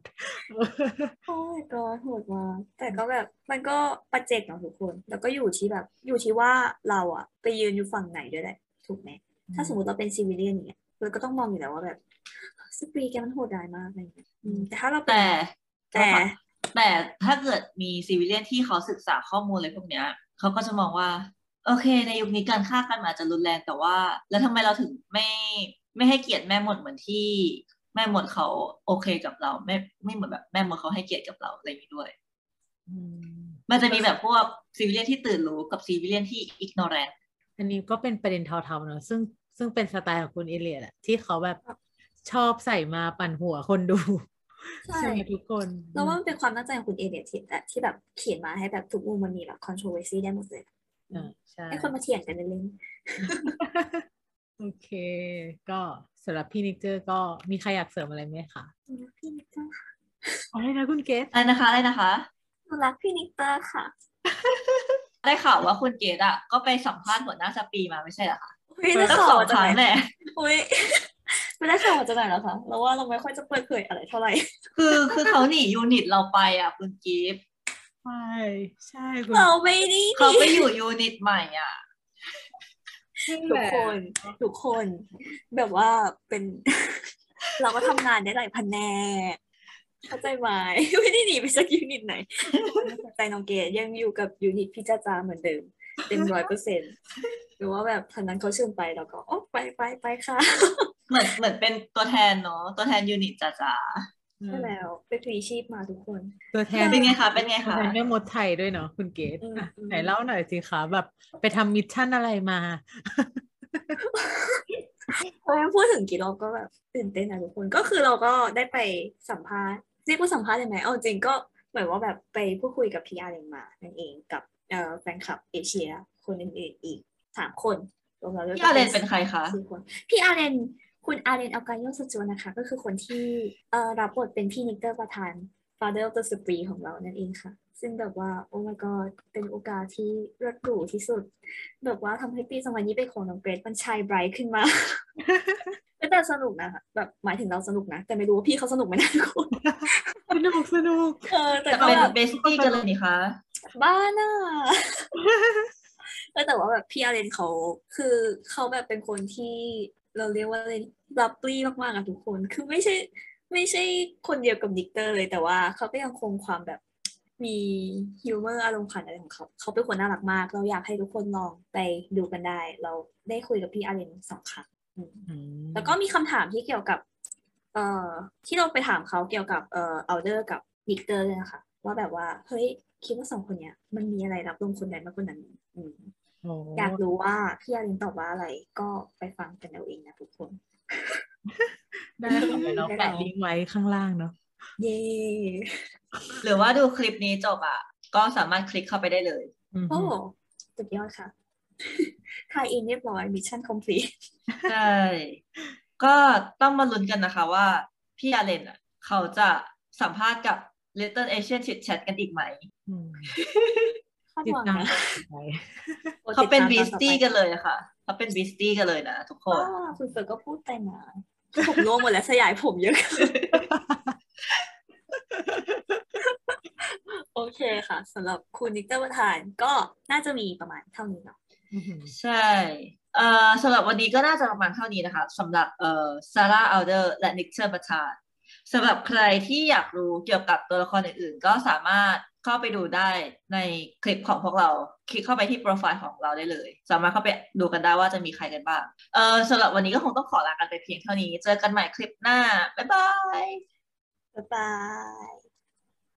โอ้ยก็โหดมากแต่ก็แบบมันก็ปัจเจกเนาะทุกคน แล้วก็อยู่ที่แบบ อยู่ที่ว่าเราอะไปยืนอยู่ฝั่งไหนด้วยแหละถูกไหมถ้าสมมติเราเป็นซีวิเลียนอย่างเงี้ยเราก็ต้องมองอยู่แล้วว่าแบบสปรีแกมันโหดร้ายมากอะไรเงี้ยอืมแต่ถ้าเราเป็นแต่แต่แต่ถ้าเกิดมี civilian ที่เขาศึกษาข้อมูลอะไรพวกเนี้ยเขาก็จะมองว่า โอเค ในยุคนี้การฆ่ากันมันอาจจะรุนแรงแต่ว่า แล้วทำไมเราถึงไม่ไม่ให้เกียรติแม่หมดเหมือนที่แม่หมดเขาโอเคกับเรา ไม่ไม่เหมือนแบบแม่มดเขาให้เกียรติกับเราอะไรอย่างนี้ด้วยอืมมันจะมีแบบพวก civilian ที่ตื่นรู้กับ civilian ที่ ignorant อันนี้ก็เป็นประเด็นเทาๆเนอะซึ่งซึ่งเป็นสไตล์ของคุณเอเลียตอะที่เขาแบบชอบใส่มาปั่นหัวคนดูใช่ใช่ไหมทุกคนเราว่ามันเป็นความตั้งใจของคุณเอเลียตที่แบบที่แบบเขียนมาให้แบบทุกมุมมันมีแบบ controversy ได้หมดเลย อ่าใช่ให้คนมาเถียงกันเล่นโอเค ก็สำหรับพี่นิกเตอร์ก็มีใครอยากเสริมอะไรไหมคะๆหนูรักพี่นิกเตอร์ค่ะอะไรนะคุณเกสอะไรนะคะอะไรนะคะหนูรักพี่นิกเตอร์ค่ะ ได้ข่าวว่าคุณเกดอะ ก็ไปสัมภาษณ์หัวหน้าสปีมาไม่ใช่เหรอคะอุ้ยตั้ได้งข่าสวองมาคจากรั้งไหนแน่อุ้ยไม่ได้ข่าวมาจากไหนแล้วคะเราว่าเราไม่ค่อยจะเปิดเผยอะไรเท่าไหร่ คือคือเขาหนียูนิตเราไปอะคุณกิฟต์ใช่ใช่คุณเราไม่ได้เขาไปอยู่ยูนิตใหม่อะทุกคนทุกคน แบบว่าเป็น เราก็ทำงานได้หลายแผนกเข้าใจไหมไม่ได้หนีไปจาก unit ไหนใจน้องเกดยังอยู่กับ unit พี่จ้าจาเหมือนเดิมเต็มร้อยเปอร์เซ็นต์หรือว่าแบบทางนั้นเขาเชิญไปเราก็โอ้ไปไปไปค่ะ เหมือนเหมือนเป็นตัวแทนเนาะตัวแทน unit จ๋าอืม ใช่แล้วไปพลีชีพมาทุกคน ตัวแทนเป็นไงคะเป็นไงคะตัวแทนแม่มดไทยด้วยเนาะคุณเกสอืมอะอืมไหนเล่าหน่อยสิคะแบบไปทำ mission อะไรมาพอพูดถึงกี่รอบก็แบบตื่นเต้นนะทุกคนก็คือเราก็ได้ไปสัมภาษณ์เรียกว่าสัมภาษณ์ได้ไหมเอาจริงก็เหมือนว่าแบบไปพูดคุยกับพี่อาร์เรนมานั่นเองกับเอ่อแฟนคลับเอเชีย คนอื่นๆอีกสามคนรวมแล้วก็พี่อาเรนเป็นใครคะสี่คนพี่อาร์เรน คุณอาร์เรนอากัวโยสจ๊วตนะคะ ก็คือคนที่เอ่อรับบทเป็นพี่นิกเตอร์ประธาน Father of the Spree ของเรานั่นเองค่ะ ซึ่งแบบว่า Oh my god เป็นโอกาสที่เลิศหรูที่สุด แบบว่าทำให้ปี2021ของน้องเกรซมัน shine bright ขึ้นมาแต่สนุกนะคะแบบหมายถึงเราสนุกนะ แต่ไม่รู้ว่าพี่เขาสนุกไหมนะทุกคนสนุกสนุกเออแต่แต่ก็เป็นแบบ bestie กันเลยนี่คะบ้าน่ะเออแต่ว่าแบบพี่อาเรนเขาคือเขาแบบเป็นคนที่ เราเรียกว่าอะไร lovely มากๆอะทุกคน คือไม่ใช่ ไม่ใช่คนเดียวกับนิกเตอร์เลยแต่ว่าเขาก็ยังคงความแบบมีhumor อารมณ์ขันอะไรของเขา เขาเป็นคนน่ารักมาก เราอยากให้ทุกคนลองไปดูกันได้ เราได้คุยกับพี่อาเรนสองครั้งอืมอืมแล้วก็มีคำถามที่เกี่ยวกับ เอ่อที่เราไปถามเขาเกี่ยวกับเอ่ออัลเดอร์กับนิกเตอร์เลยนะคะว่าแบบว่าเฮ้ยคิดว่าสองคนเนี้ยมันมีอะไรลับลมคมในมากกว่านั้น อืมโอ้อยากรู้ว่าพี่อาเรนตอบว่าอะไรก็ไปฟังกันเอาเองนะทุกคน ได้ค่ะเดี๋ยวเราแปะลิงก์ไว้ข้างล่างเนาะเย้หรือว่าดูคลิปนี้จบอะ ก็สามารถคลิกเข้าไปได้เลยอืมโอ้สุดยอดค่ะทายอินเรียบร้อยมิชชั่นคอมพลีทใช่ก็ต้องมาลุ้นกันนะคะว่า พี่อาเลนอะ เขาจะสัมภาษณ์กับ Little Asian Chit Chat กันอีกไหมอืมคาด ติหดวังตามนะไปเขาเป็นติบีดสตามตอนต่อไปตี้กันเลยอะค่ะเขาเป็นบีสตี้กันเลยนะทุกคนอ่าคุณเฟิร์นก็พูดไปนะผมร่วงหมดแล้วสยายผมเยอะเกินโอเคค่ะสำหรับคุณนิกเตอร์บาทานก็น่าจะมีประมาณเท่านี้เนาะอือหือใช่เอ่อสำหรับวันนี้ก็น่าจะประมาณเท่านี้นะคะสำหรับเอ่อซาร่าอัลเดอร์และนิกเตอร์บาทานสำหรับใครที่อยากรู้เกี่ยวกับตัวละครอื่นๆ ก็สามารถ เข้าไปดูได้ในคลิปของพวกเรา คลิกเข้าไปที่โปรไฟล์ของเราได้เลย สามารถเข้าไปดูกันได้ว่าจะมีใครกันบ้าง เออสำหรับวันนี้ก็คงต้องขอลากันไปเพียงเท่านี้ เจอกันใหม่คลิปหน้า บ๊ายบาย บ๊ายบาย